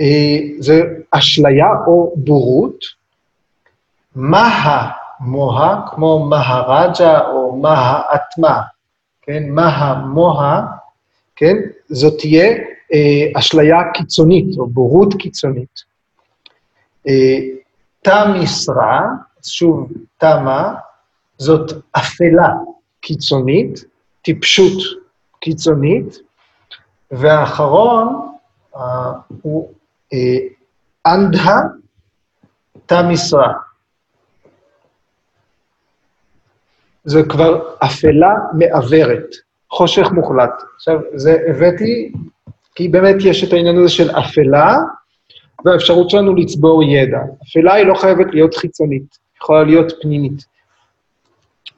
[SPEAKER 1] אה, זה אשליה או בורות. מה מוה, כמו מהרג'ה או מהאטמה, כן, מה מוה, כן, זאת תהיה אה, אשליה קיצונית או בורות קיצונית. תא משרה, שוב, תמה, זאת אפלה קיצונית, טיפשות קיצונית, והאחרון uh, הוא uh, אנדה תא משרה. זה כבר אפלה מעוורת, חושך מוחלט. עכשיו, זה הבאתי, כי באמת יש את העניין הזה של אפלה, והאפשרות שלנו לצבור ידע. אפלה היא לא חייבת להיות חיצונית, היא יכולה להיות פנימית.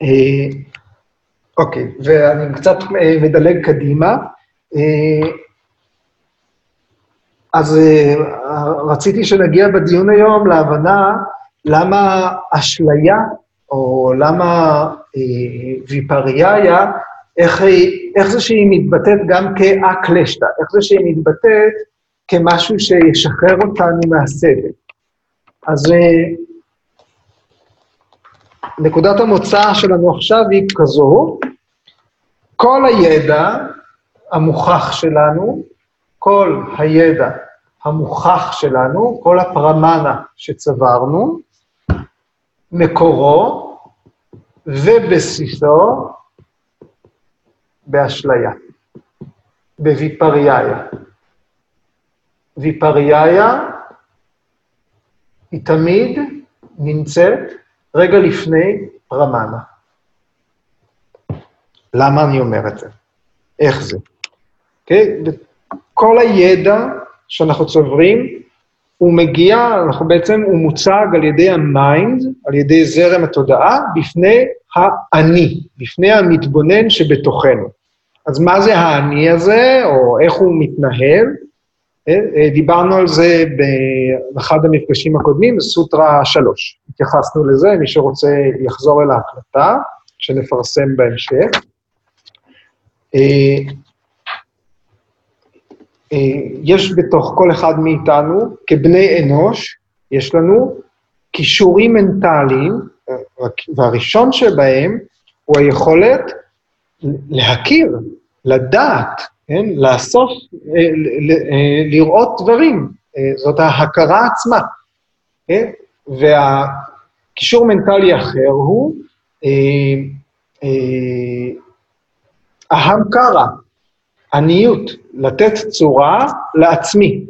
[SPEAKER 1] אה, אוקיי, ואני קצת אה, מדלג קדימה. אה, אז רציתי שנגיע בדיון היום להבנה למה אשליה, או למה ויפריאיה, איך, איך זה שהיא מתבטאת גם כאקלשתא, איך זה שהיא מתבטאת כמשהו שישחרר אותנו מהסבל. אז אה, נקודת המוצא שלנו עכשיו היא כזו, כל הידע המוכח שלנו, כל הידע המוכח שלנו, כל הפרמנה שצברנו, מקורו ובסיסו באשליה, בוויפריאיה. ויפריאיה היא תמיד נמצאת רגע לפני רמנה. למה אני אומר את זה? איך זה? Okay? אוקיי? כל הידע שאנחנו צוברים, הוא מגיע, אנחנו בעצם, הוא מוצג על ידי ה mind, על ידי זרם התודעה, בפני האני, בפני המתבונן שבתוכנו. אז מה זה האני הזה, או איך הוא מתנהל? אה, אה, דיברנו על זה באחד המפגשים הקודמים, סוטרה 3. התייחסנו לזה, מי שרוצה יחזור אל ההקלטה, שנפרסם בהמשך. אה, יש בתוך כל אחד מאיתנו, כבני אנוש, יש לנו כישורים מנטליים, והראשון שבהם הוא היכולת להכיר, לדעת, כן? לאסוף, אה, אה, לראות דברים. אה, זאת ההכרה עצמה. כן? והקישור מנטלי אחר הוא אהם קרא, עניות, לתת צורה לעצמי.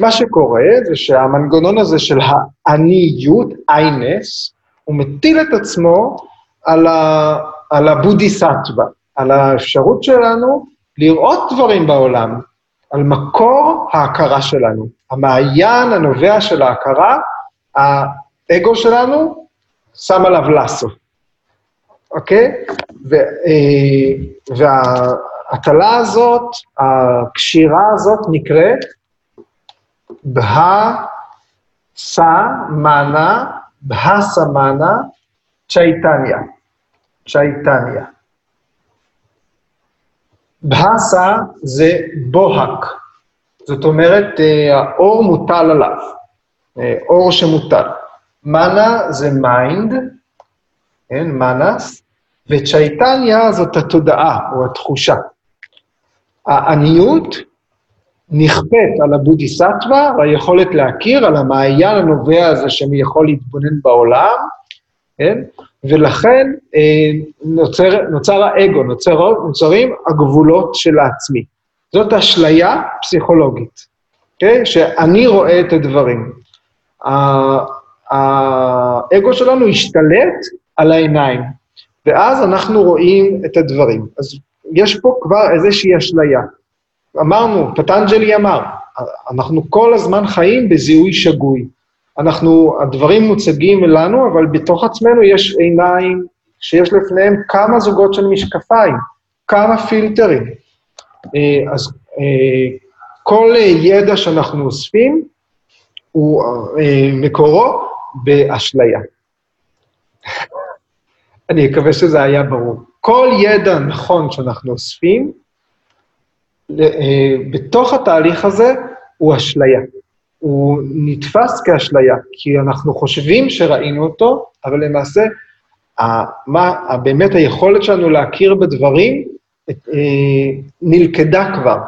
[SPEAKER 1] מה שקורה זה שהמנגנון הזה של העניות, איינס, הוא מטיל את עצמו על, ה, על הבודיסטווה, על האפשרות שלנו לראות דברים בעולם, על מקור ההכרה שלנו. המעיין הנובע של ההכרה, האגו שלנו שם עליו לסו, אוקיי? אה, וההטלה הזאת, הקשירה הזאת נקראת בהסה מנה, בהסה מנה צ'ייטניה. צ'ייטניה. בהסה זה בוהק, זאת אומרת, אה, האור מוטל עליו, אה, אור שמוטל. מנה זה mind, כן, מנס, וצ'ייטניה זאת התודעה או התחושה. האניות נכפית על הבודהי-סטווה, היכולת להכיר, על המעיין הנובע הזה שיכול להתבונן בעולם, כן? ולכן אה, נוצר, נוצר האגו, נוצר, נוצרים הגבולות של העצמי. זאת אשליה פסיכולוגית, כן? שאני רואה את הדברים. האגו שלנו השתלט על העיניים, ואז אנחנו רואים את הדברים. אז יש פה כבר איזושהי אשליה. אמרנו, פטנג'לי אמר, אנחנו כל הזמן חיים בזיהוי שגוי. אנחנו, הדברים מוצגים לנו, אבל בתוך עצמנו יש עיניים שיש לפניהם כמה זוגות של משקפיים, כמה פילטרים. אה, אז אה, כל ידע שאנחנו אוספים הוא אה, מקורו באשליה. אני מקווה שזה היה ברור. כל ידע נכון שאנחנו אוספים, בתוך התהליך הזה הוא אשליה. הוא נתפס כאשליה, כי אנחנו חושבים שראינו אותו, אבל למעשה, מה, באמת היכולת שלנו להכיר בדברים אה, נלכדה כבר,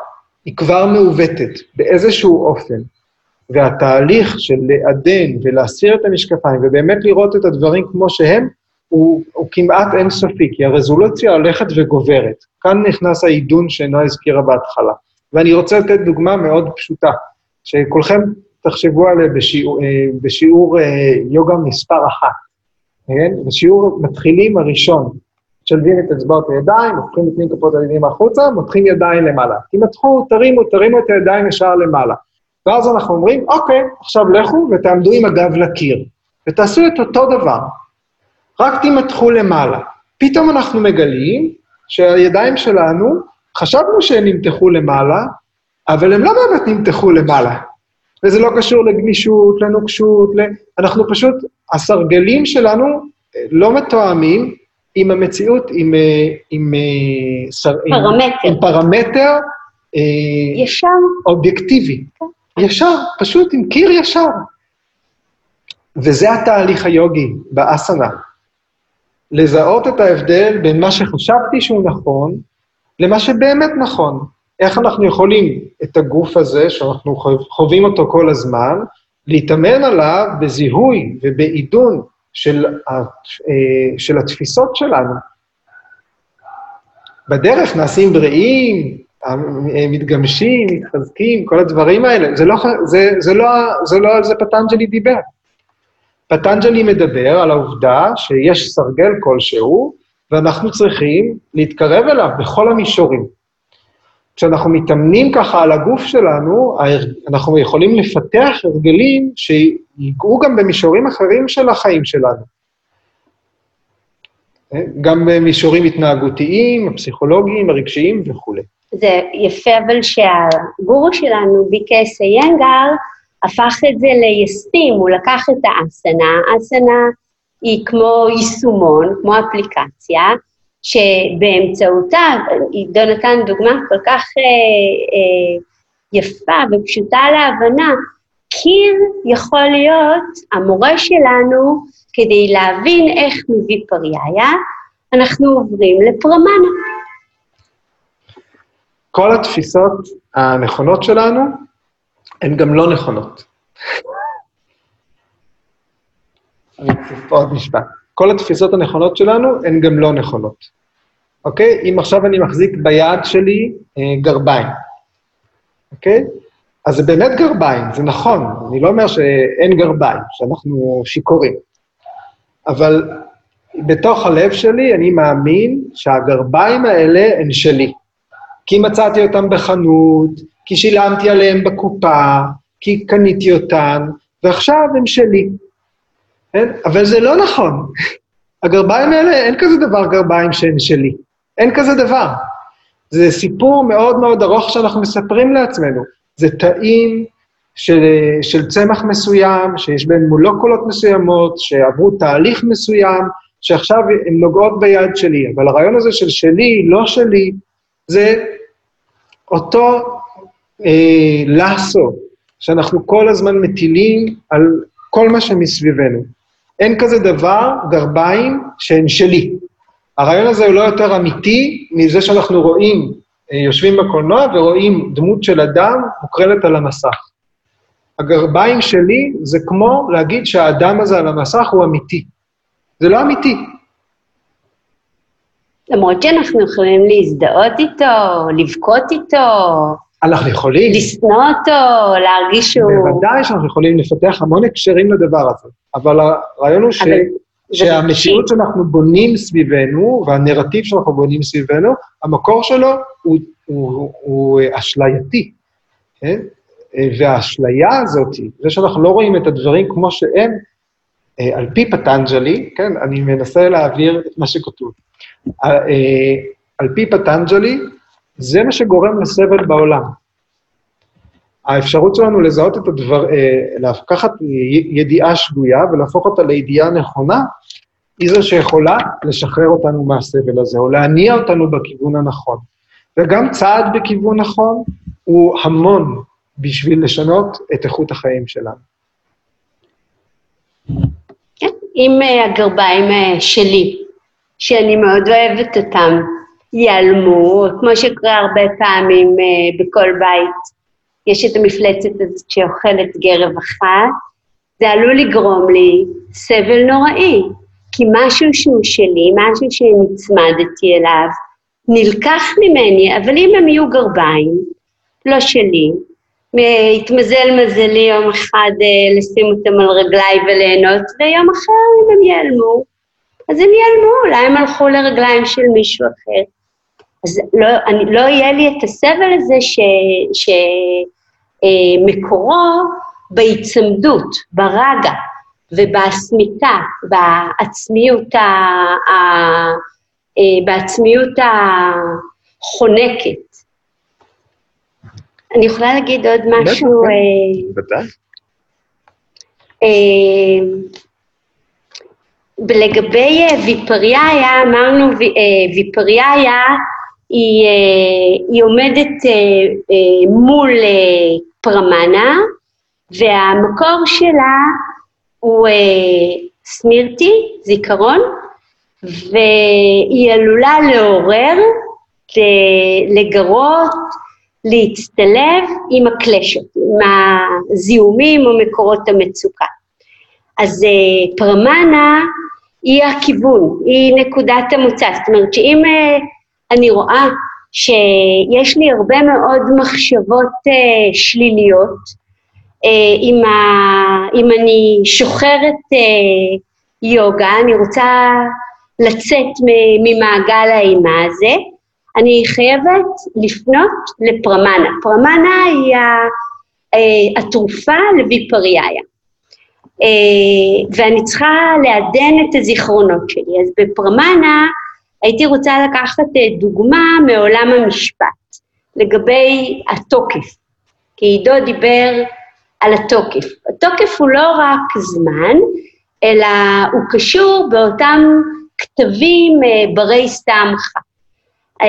[SPEAKER 1] היא כבר מעוותת באיזשהו אופן. והתהליך של לעדן ולהסיר את המשקפיים ובאמת לראות את הדברים כמו שהם, הוא, הוא כמעט אינסופי, כי הרזולוציה הולכת וגוברת. כאן נכנס העידון שנועה הזכירה בהתחלה. ואני רוצה לתת דוגמה מאוד פשוטה. שכולכם תחשבו עליה בשיעור, אה, בשיעור אה, יוגה מספר אחת, כן? בשיעור מתחילים הראשון, משלבים את אצבעות הידיים, הופכים את מין כפות הידיים החוצה, מותחים ידיים למעלה. תימתחו, תרימו, תרימו את הידיים ישר למעלה. ואז אנחנו אומרים, אוקיי, עכשיו לכו ותעמדו עם הגב לקיר, ותעשו את אותו דבר, רק תימתחו למעלה. פתאום אנחנו מגלים שהידיים שלנו, חשבנו שהן נמתחו למעלה, אבל הם לא באמת נמתחו למעלה. וזה לא קשור לגמישות, לנוקשות, ל... אנחנו פשוט, הסרגלים שלנו אה, לא מתואמים עם המציאות, עם, אה, עם, אה, שר,
[SPEAKER 2] פרמטר.
[SPEAKER 1] עם, עם פרמטר
[SPEAKER 2] ישר.
[SPEAKER 1] אובייקטיבי. כן. ישר, פשוט עם קיר ישר. וזה התהליך היוגי באסנה. לזהות את ההבדל בין מה שחשבתי שהוא נכון למה שבאמת נכון. איך אנחנו יכולים את הגוף הזה, שאנחנו חווים אותו כל הזמן, להתאמן עליו בזיהוי ובעידון של, אה, של התפיסות שלנו. בדרך נעשים בריאים, מתגמשים, מתחזקים, כל הדברים האלה. זה לא, זה, זה לא, זה לא על זה פטנג'לי דיבר. פטנג'לי מדבר על העובדה שיש סרגל כלשהו, ואנחנו צריכים להתקרב אליו בכל המישורים. כשאנחנו מתאמנים ככה על הגוף שלנו, אנחנו יכולים לפתח הרגלים שיגעו גם במישורים אחרים של החיים שלנו. גם במישורים התנהגותיים, הפסיכולוגיים, הרגשיים וכולי.
[SPEAKER 2] זה יפה אבל שהגורו שלנו, ביקס איינגר, הפך את זה ליסטים, הוא לקח את האסנה, אסנה היא כמו יישומון, כמו אפליקציה, שבאמצעותה, עידו נתן דוגמה כל כך אה, אה, יפה ופשוטה להבנה, קיר יכול להיות המורה שלנו כדי להבין איך מביא פריאיה, אנחנו עוברים לפרמנה.
[SPEAKER 1] כל התפיסות הנכונות שלנו הן גם לא נכונות. אני אוסיף פה עוד משפט. כל התפיסות הנכונות שלנו הן גם לא נכונות. אוקיי? אם עכשיו אני מחזיק ביד שלי אה, גרביים, אוקיי? אז זה באמת גרביים, זה נכון, אני לא אומר שאין גרביים, שאנחנו שיכורים. אבל בתוך הלב שלי אני מאמין שהגרביים האלה הן שלי. כי מצאתי אותם בחנות, כי שילמתי עליהם בקופה, כי קניתי אותם, ועכשיו הם שלי. כן? אבל זה לא נכון. הגרביים האלה, אין כזה דבר גרביים שהן שלי. אין כזה דבר. זה סיפור מאוד מאוד ארוך שאנחנו מספרים לעצמנו. זה תאים של, של צמח מסוים, שיש בהם מולוקולות מסוימות, שעברו תהליך מסוים, שעכשיו הן נוגעות ביד שלי. אבל הרעיון הזה של שלי, לא שלי, זה אותו אה, לסו שאנחנו כל הזמן מטילים על כל מה שמסביבנו. אין כזה דבר, גרביים, שהן שלי. הרעיון הזה הוא לא יותר אמיתי מזה שאנחנו רואים, אה, יושבים בקולנוע ורואים דמות של אדם מוקרנת על המסך. הגרביים שלי זה כמו להגיד שהאדם הזה על המסך הוא אמיתי. זה לא אמיתי.
[SPEAKER 2] למרות שאנחנו יכולים להזדהות איתו, לבכות איתו.
[SPEAKER 1] אנחנו יכולים.
[SPEAKER 2] לשנוא אותו, להרגיש שהוא...
[SPEAKER 1] בוודאי שאנחנו יכולים לפתח המון הקשרים לדבר הזה, אבל הרעיון הוא ש... שהמציאות שאנחנו בונים סביבנו, והנרטיב שאנחנו בונים סביבנו, המקור שלו הוא, הוא, הוא, אשלייתי, כן? והאשליה הזאת, זה שאנחנו לא רואים את הדברים כמו שהם, אה, על פי פטנג'לי, כן, אני מנסה להעביר את מה שכתוב. אה, על פי פטנג'לי, זה מה שגורם לסבל בעולם. האפשרות שלנו לזהות את הדבר, אה, לקחת ידיעה שגויה ולהפוך אותה לידיעה נכונה, היא זו שיכולה לשחרר אותנו מהסבל הזה, או להניע אותנו בכיוון הנכון. וגם צעד בכיוון נכון הוא המון בשביל לשנות את איכות החיים שלנו.
[SPEAKER 2] כן, אם אה, הגרביים אה, שלי, שאני מאוד אוהבת אותם, ייעלמו, כמו שקורה הרבה פעמים בכל בית, יש את המפלצת הזאת שאוכלת גרב אחת, זה עלול לגרום לי סבל נוראי, כי משהו שהוא שלי, משהו שנצמדתי אליו, נלקח ממני, אבל אם הם יהיו גרביים, לא שלי, התמזל מזלי יום אחד אה, לשים אותם על רגליי וליהנות, ויום אחר אם הם ייעלמו, אז הם ייעלמו, אולי הם הלכו לרגליים של מישהו אחר. אז לא, אני, לא יהיה לי את הסבל הזה שמקורו אה, בהיצמדות, ברגע ובסמיתה, בעצמיות, ה, ה, אה, בעצמיות החונקת. אני יכולה להגיד עוד משהו?
[SPEAKER 1] בוודאי.
[SPEAKER 2] אה, לגבי ויפריאיה, אמרנו ויפריאיה היא, אה, היא עומדת אה, אה, מול פרמנה, והמקור שלה הוא סמירטי, זיכרון, והיא עלולה לעורר, לגרות, להצטלב עם הקלשות, עם הזיהומים או מקורות המצוקה. אז פרמנה היא הכיוון, היא נקודת המוצא, זאת אומרת שאם אני רואה שיש לי הרבה מאוד מחשבות uh, שליליות, uh, אם, ה, אם אני שוחרת uh, יוגה, אני רוצה לצאת ממעגל האימה הזה, אני חייבת לפנות לפרמנה. פרמנה היא התרופה לוויפריאיה. ואני צריכה לעדן את הזיכרונות שלי. אז בפרמנה הייתי רוצה לקחת אה, דוגמה מעולם המשפט. לגבי התוקף, כי עידו דיבר על התוקף. התוקף הוא לא רק זמן, אלא הוא קשור באותם כתבים אה, ברי סתמכה. אה,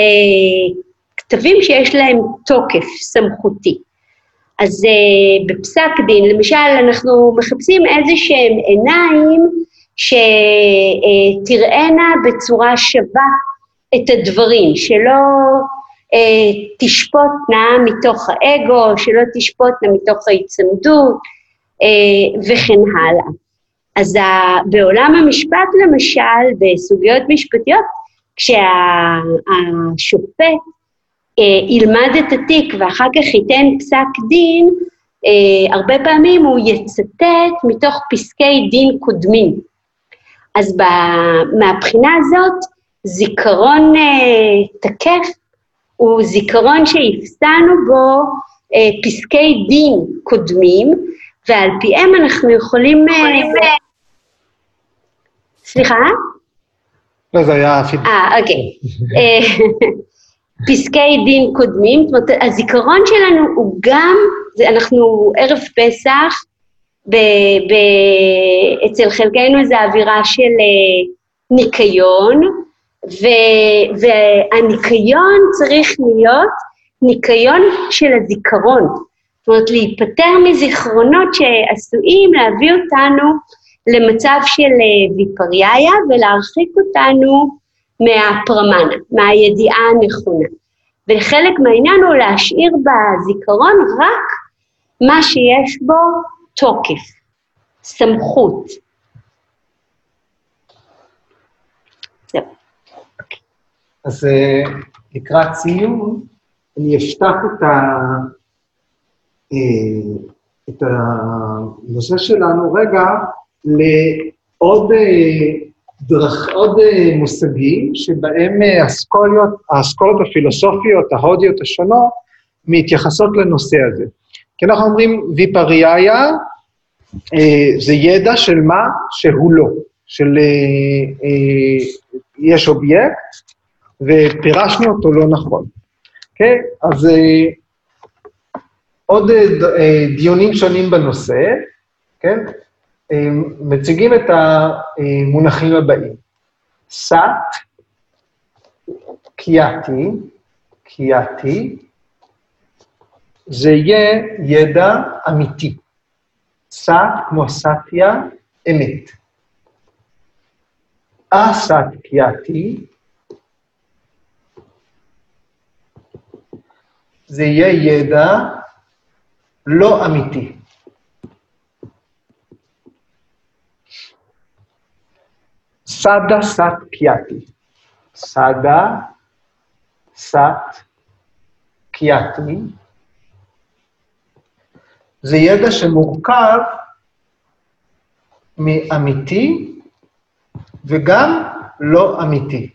[SPEAKER 2] כתבים שיש להם תוקף סמכותי. אז בפסק דין, למשל, אנחנו מחפשים איזה שהם עיניים שתראינה בצורה שווה את הדברים, שלא uh, תשפוטנה מתוך האגו, שלא תשפוטנה מתוך ההיצמדות uh, וכן הלאה. אז בעולם המשפט למשל, בסוגיות משפטיות, כשהשופט אה, ילמד את התיק ואחר כך ייתן פסק דין, אה, הרבה פעמים הוא יצטט מתוך פסקי דין קודמים. אז ב, מהבחינה הזאת, זיכרון אה, תקף הוא זיכרון שהפסענו בו אה, פסקי דין קודמים, ועל פיהם אנחנו יכולים... אה, סליחה?
[SPEAKER 1] לא, זה היה...
[SPEAKER 2] אה, אוקיי. אה, פסקי דין קודמים, זאת אומרת, הזיכרון שלנו הוא גם, אנחנו ערב פסח, ב, ב, אצל חלקנו זה אווירה של אה, ניקיון, ו, והניקיון צריך להיות ניקיון של הזיכרון. זאת אומרת, להיפטר מזיכרונות שעשויים להביא אותנו למצב של אה, ויפריאיה ולהרחיק אותנו מהפרמנה, מהידיעה הנכונה. וחלק מהעניין הוא להשאיר בזיכרון רק מה שיש בו תוקף, סמכות.
[SPEAKER 1] אז אה, לקראת סיום, אני אפתח את, ה, אה, את הנושא שלנו רגע לעוד דרך, עוד אה, מושגים שבהם אה, האסכולות הפילוסופיות, ההודיות השונות, מתייחסות לנושא הזה. כי אנחנו אומרים ויפריאיה אה, זה ידע של מה שהוא לא, של יש אובייקט ופירשנו אותו לא נכון. אוקיי? אז עוד דיונים שונים בנושא, כן? מציגים את המונחים הבאים. סת, קייתי, קייתי, זה יהיה ידע אמיתי. סת כמו סטיה, אמת. אסת קייתי, זה יהיה ידע לא אמיתי. סדה סת קיאטי. סדה סת קיאטי. זה ידע שמורכב מאמיתי וגם לא אמיתי.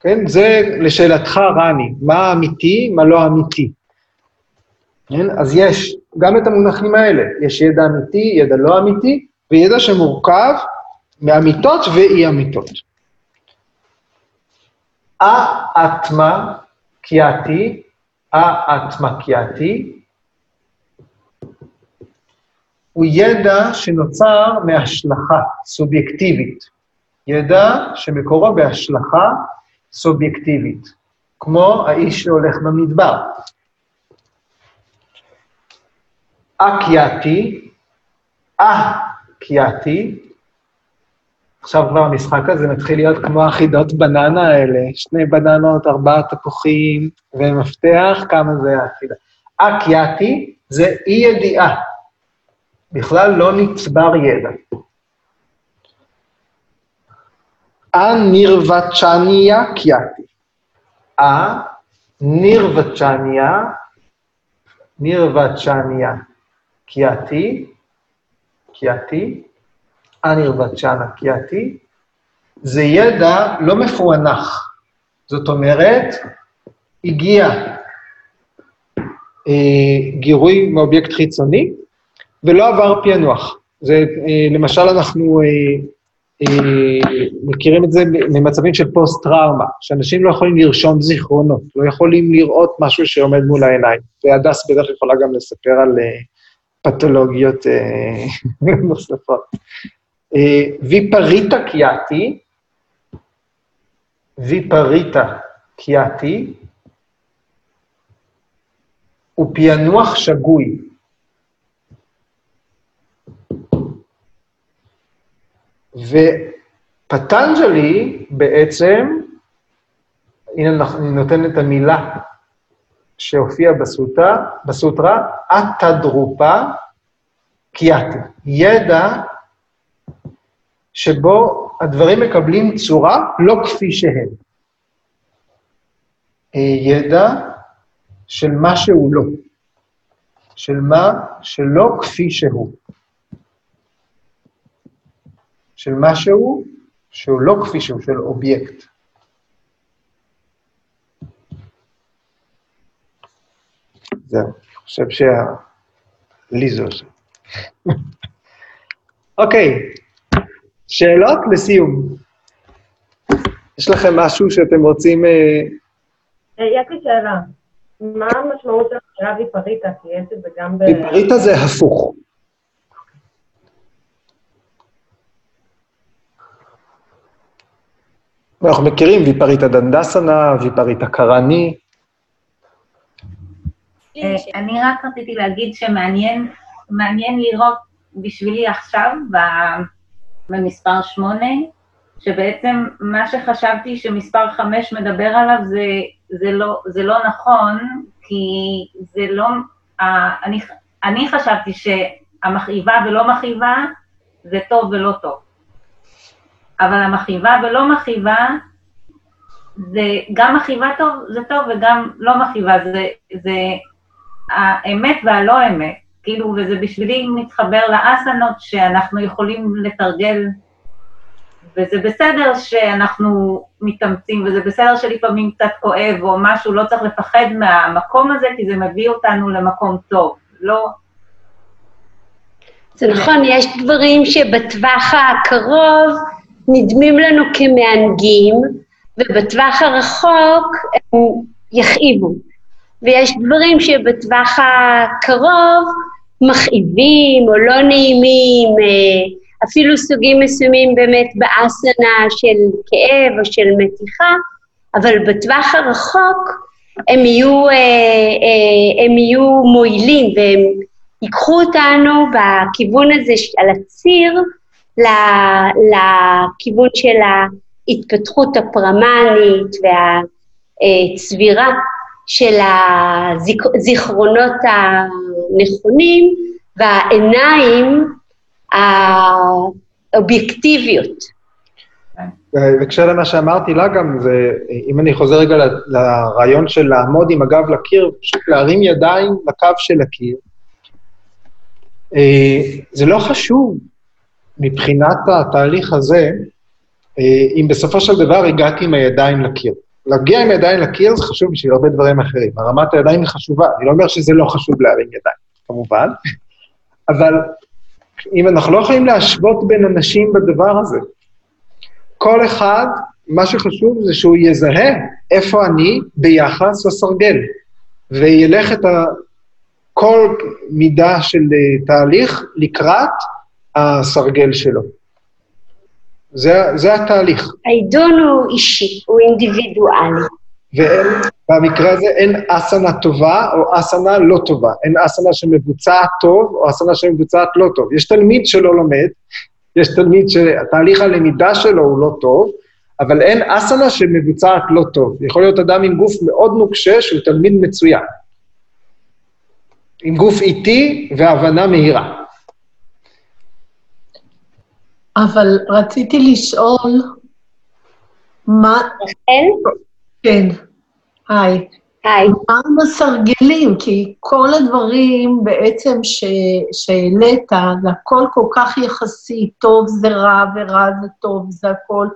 [SPEAKER 1] כן? זה לשאלתך, רני, מה אמיתי, מה לא אמיתי. כן? אז יש גם את המונחים האלה, יש ידע אמיתי, ידע לא אמיתי, וידע שמורכב מאמיתות ואי-אמיתות. האטמה קיאתי, האטמה קיאתי, הוא ידע שנוצר מהשלכה סובייקטיבית. ידע שמקורו בהשלכה סובייקטיבית, כמו האיש שהולך במדבר. אקיאתי, אקיאתי, עכשיו כבר המשחק הזה מתחיל להיות כמו החידות בננה האלה, שני בננות, ארבעה תפוחים ומפתח, כמה זה החידה. אקיאתי זה אי-ידיעה, בכלל לא נצבר ידע. א-נירווצ'ניה קיאתי. א-נירווצ'ניה, נירווצ'ניה קיאתי, קיאתי, אנירווצ'אנה קיאתי, זה ידע לא מפוענח. זאת אומרת, הגיע אה, גירוי מאובייקט חיצוני ולא עבר פענוח. זה, אה, למשל, אנחנו אה, אה, מכירים את זה ממצבים של פוסט-טראומה, שאנשים לא יכולים לרשום זיכרונות, לא יכולים לראות משהו שעומד מול העיניים. והדס כלל יכולה גם לספר על פתולוגיות נוספות. ויפריטה קיאטי, ויפריטה קיאטי, הוא פענוח שגוי. ופטנג'לי בעצם, הנה אני נותן את המילה שהופיעה בסוטרה, בסוטרה, אתדרופה קיאטי. ידע שבו הדברים מקבלים צורה לא כפי שהם. אה, ידע של מה שהוא לא, של מה שלא כפי שהוא. של משהו שהוא לא כפי שהוא, של אובייקט. זהו, אני חושב שה... לי זה עושה. אוקיי, שאלות לסיום. יש לכם משהו שאתם רוצים... אה,
[SPEAKER 4] אה, יש לי שאלה. מה המשמעות של המילה ויפריטה? כי יש את זה גם ב...
[SPEAKER 1] ויפריטה זה הפוך. אנחנו מכירים ויפריטה דנדסנה, ויפריטה קרני.
[SPEAKER 5] אה, אני רק רציתי להגיד שמעניין לראות בשבילי עכשיו, במספר שמונה, שבעצם מה שחשבתי שמספר חמש מדבר עליו זה, זה, לא, זה לא נכון, כי זה לא... אני, אני חשבתי שהמכאיבה ולא מכאיבה זה טוב ולא טוב. אבל המכאיבה ולא מכאיבה, זה גם מכאיבה טוב, זה טוב, וגם לא מכאיבה, זה, זה האמת והלא אמת. כאילו, וזה בשבילי מתחבר לאסנות שאנחנו יכולים לתרגל, וזה בסדר שאנחנו מתאמצים, וזה בסדר שלפעמים קצת כואב או משהו, לא צריך לפחד מהמקום הזה, כי זה מביא אותנו למקום טוב. לא...
[SPEAKER 2] זה נכון, יש דברים שבטווח הקרוב נדמים לנו כמענגים, ובטווח הרחוק הם יכאיבו. ויש דברים שבטווח הקרוב מכאיבים או לא נעימים, אה, אפילו סוגים מסוימים באמת באסנה של כאב או של מתיחה, אבל בטווח הרחוק הם יהיו, אה, אה, הם יהיו מועילים והם ייקחו אותנו בכיוון הזה על הציר לכיוון של ההתפתחות הפרמנית והצבירה של הזיכרונות הנכונים והעיניים האובייקטיביות.
[SPEAKER 1] בהקשר למה שאמרתי לה גם, זה, אם אני חוזר רגע לרעיון של לעמוד עם הגב לקיר, פשוט להרים ידיים לקו של הקיר, אה, זה לא חשוב מבחינת התהליך הזה, אה, אם בסופו של דבר הגעתי עם הידיים לקיר. להגיע עם הידיים לקיר זה חשוב בשביל הרבה דברים אחרים. הרמת הידיים היא חשובה, אני לא אומר שזה לא חשוב להרים ידיים, כמובן, אבל אם אנחנו לא יכולים להשוות בין אנשים בדבר הזה, כל אחד, מה שחשוב זה שהוא יזהה איפה אני ביחס לסרגל, וילך את. כל מידה של אה, תהליך לקראת הסרגל שלו. זה, זה התהליך.
[SPEAKER 2] העידון הוא אישי, הוא אינדיבידואלי.
[SPEAKER 1] ובמקרה הזה אין אסנה טובה או אסנה לא טובה. אין אסנה שמבוצעת טוב או אסנה שמבוצעת לא טוב. יש תלמיד שלא לומד, יש תלמיד שתהליך הלמידה שלו הוא לא טוב, אבל אין אסנה שמבוצעת לא טוב. יכול להיות אדם עם גוף מאוד נוקשה שהוא תלמיד מצוין. עם גוף איטי והבנה מהירה.
[SPEAKER 6] אבל רציתי לשאול, מה...
[SPEAKER 2] רחל?
[SPEAKER 6] כן, היי.
[SPEAKER 2] היי.
[SPEAKER 6] מה עם הסרגלים? כי כל הדברים בעצם שהעלית, זה הכל כל כך יחסי, טוב זה רע ורע זה טוב, זה הכל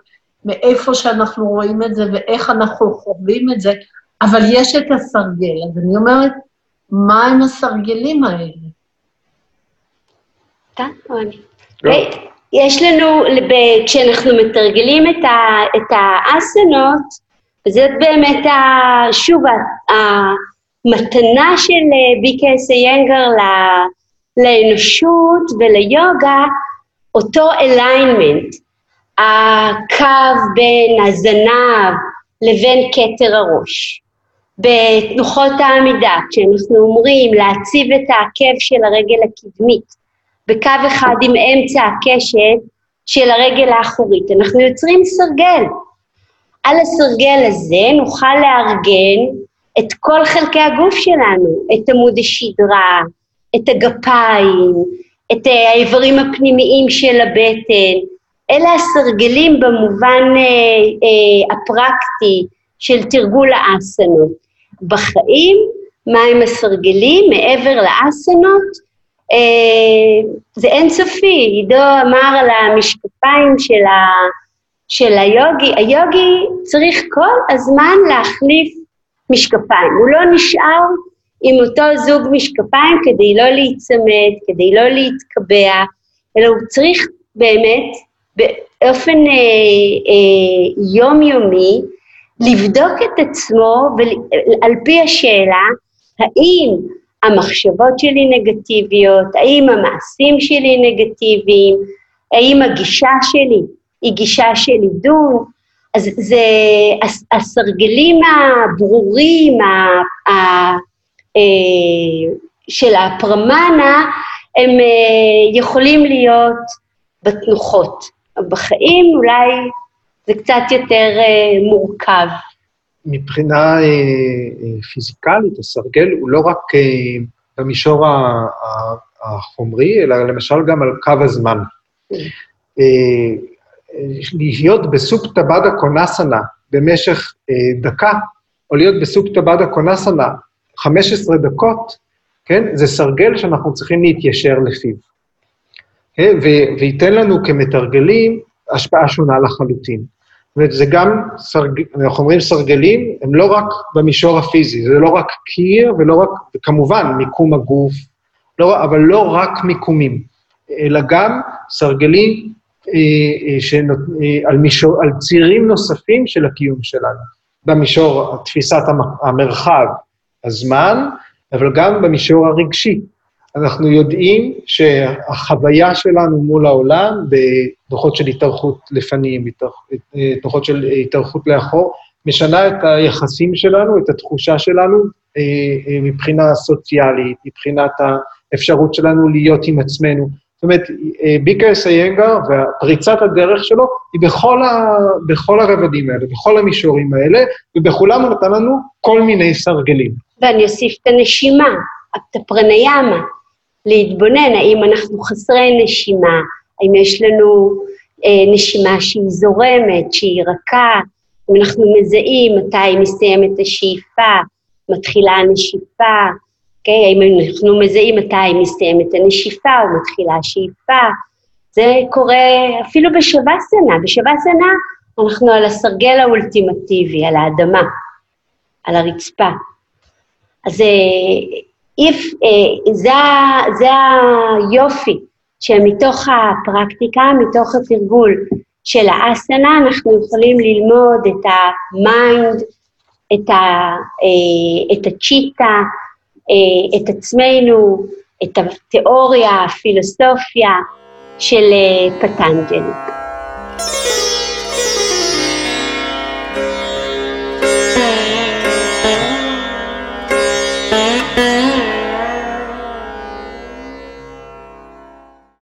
[SPEAKER 6] מאיפה שאנחנו רואים את זה ואיך אנחנו חווים את זה, אבל יש את הסרגל. אז אני אומרת, מה עם הסרגלים האלה?
[SPEAKER 2] אתה או אני? יש לנו, כשאנחנו מתרגלים את, ה, את האסנות, זאת באמת, ה, שוב, המתנה של אה, ביקס איינגר ל- לאנושות וליוגה, אותו alignment, הקו בין הזנב לבין כתר הראש. בתנוחות העמידה, כשאנחנו אומרים להציב את העקב של הרגל הקדמית בקו אחד עם אמצע הקשת של הרגל האחורית, אנחנו יוצרים סרגל. על הסרגל הזה נוכל לארגן את כל חלקי הגוף שלנו, את עמוד השדרה, את הגפיים, את אה, האיברים הפנימיים של הבטן. אלה הסרגלים במובן אה, אה, הפרקטי של תרגול האסנות. בחיים, מהם הסרגלים מעבר לאסנות, זה אינסופי. עידו אמר על המשקפיים של, ה, של היוגי, היוגי צריך כל הזמן להחליף משקפיים, הוא לא נשאר עם אותו זוג משקפיים כדי לא להיצמד, כדי לא להתקבע, אלא הוא צריך באמת באופן אה, אה, יומיומי לבדוק את עצמו ועל פי השאלה האם המחשבות שלי נגטיביות, האם המעשים שלי נגטיביים, האם הגישה שלי היא גישה של עידון, אז זה הסרגלים הברורים ה, ה, אה, של הפרמנה, הם אה, יכולים להיות בתנוחות. בחיים אולי זה קצת יותר אה, מורכב.
[SPEAKER 1] מבחינה פיזיקלית, הסרגל הוא לא רק במישור החומרי, אלא למשל גם על קו הזמן. להיות בסופטה בדה קונסנה במשך דקה, או להיות בסופטה בדה קונסנה 15 דקות, כן? זה סרגל שאנחנו צריכים להתיישר לפיו. וייתן לנו כמתרגלים השפעה שונה לחלוטין. זאת אומרת, זה גם, סרג... אנחנו אומרים סרגלים, הם לא רק במישור הפיזי, זה לא רק קיר ולא רק, וכמובן, מיקום הגוף, לא, אבל לא רק מיקומים, אלא גם סרגלים אה, אה, שנות, אה, על, מישור, על צירים נוספים של הקיום שלנו, במישור תפיסת המרחב, הזמן, אבל גם במישור הרגשי. אנחנו יודעים שהחוויה שלנו מול העולם, בדוחות של התארכות לפנים, דוחות של התארכות לאחור, משנה את היחסים שלנו, את התחושה שלנו אה, אה, מבחינה סוציאלית, מבחינת האפשרות שלנו להיות עם עצמנו. זאת אומרת, אה, ביקר סיינגר ופריצת הדרך שלו היא בכל, ה, בכל הרבדים האלה, בכל המישורים האלה, ובכולם הוא נתן לנו כל מיני סרגלים.
[SPEAKER 2] ואני אוסיף את הנשימה, את הפרניאמה, להתבונן האם אנחנו חסרי נשימה, האם יש לנו אה, נשימה שהיא זורמת, שהיא רכה, אם אנחנו מזהים מתי מסתיימת השאיפה, מתחילה הנשיפה, okay? אוקיי? האם אנחנו מזהים מתי מסתיימת הנשיפה או מתחילה השאיפה, זה קורה אפילו בשווסנה, בשווסנה אנחנו על הסרגל האולטימטיבי, על האדמה, על הרצפה. אז איף, אה, זה, זה היופי, שמתוך הפרקטיקה, מתוך התרגול של האסנה, אנחנו יכולים ללמוד את ה mind, את, ה, אה, את הצ'יטה, אה, את עצמנו, את התיאוריה, הפילוסופיה של פטנג'לי.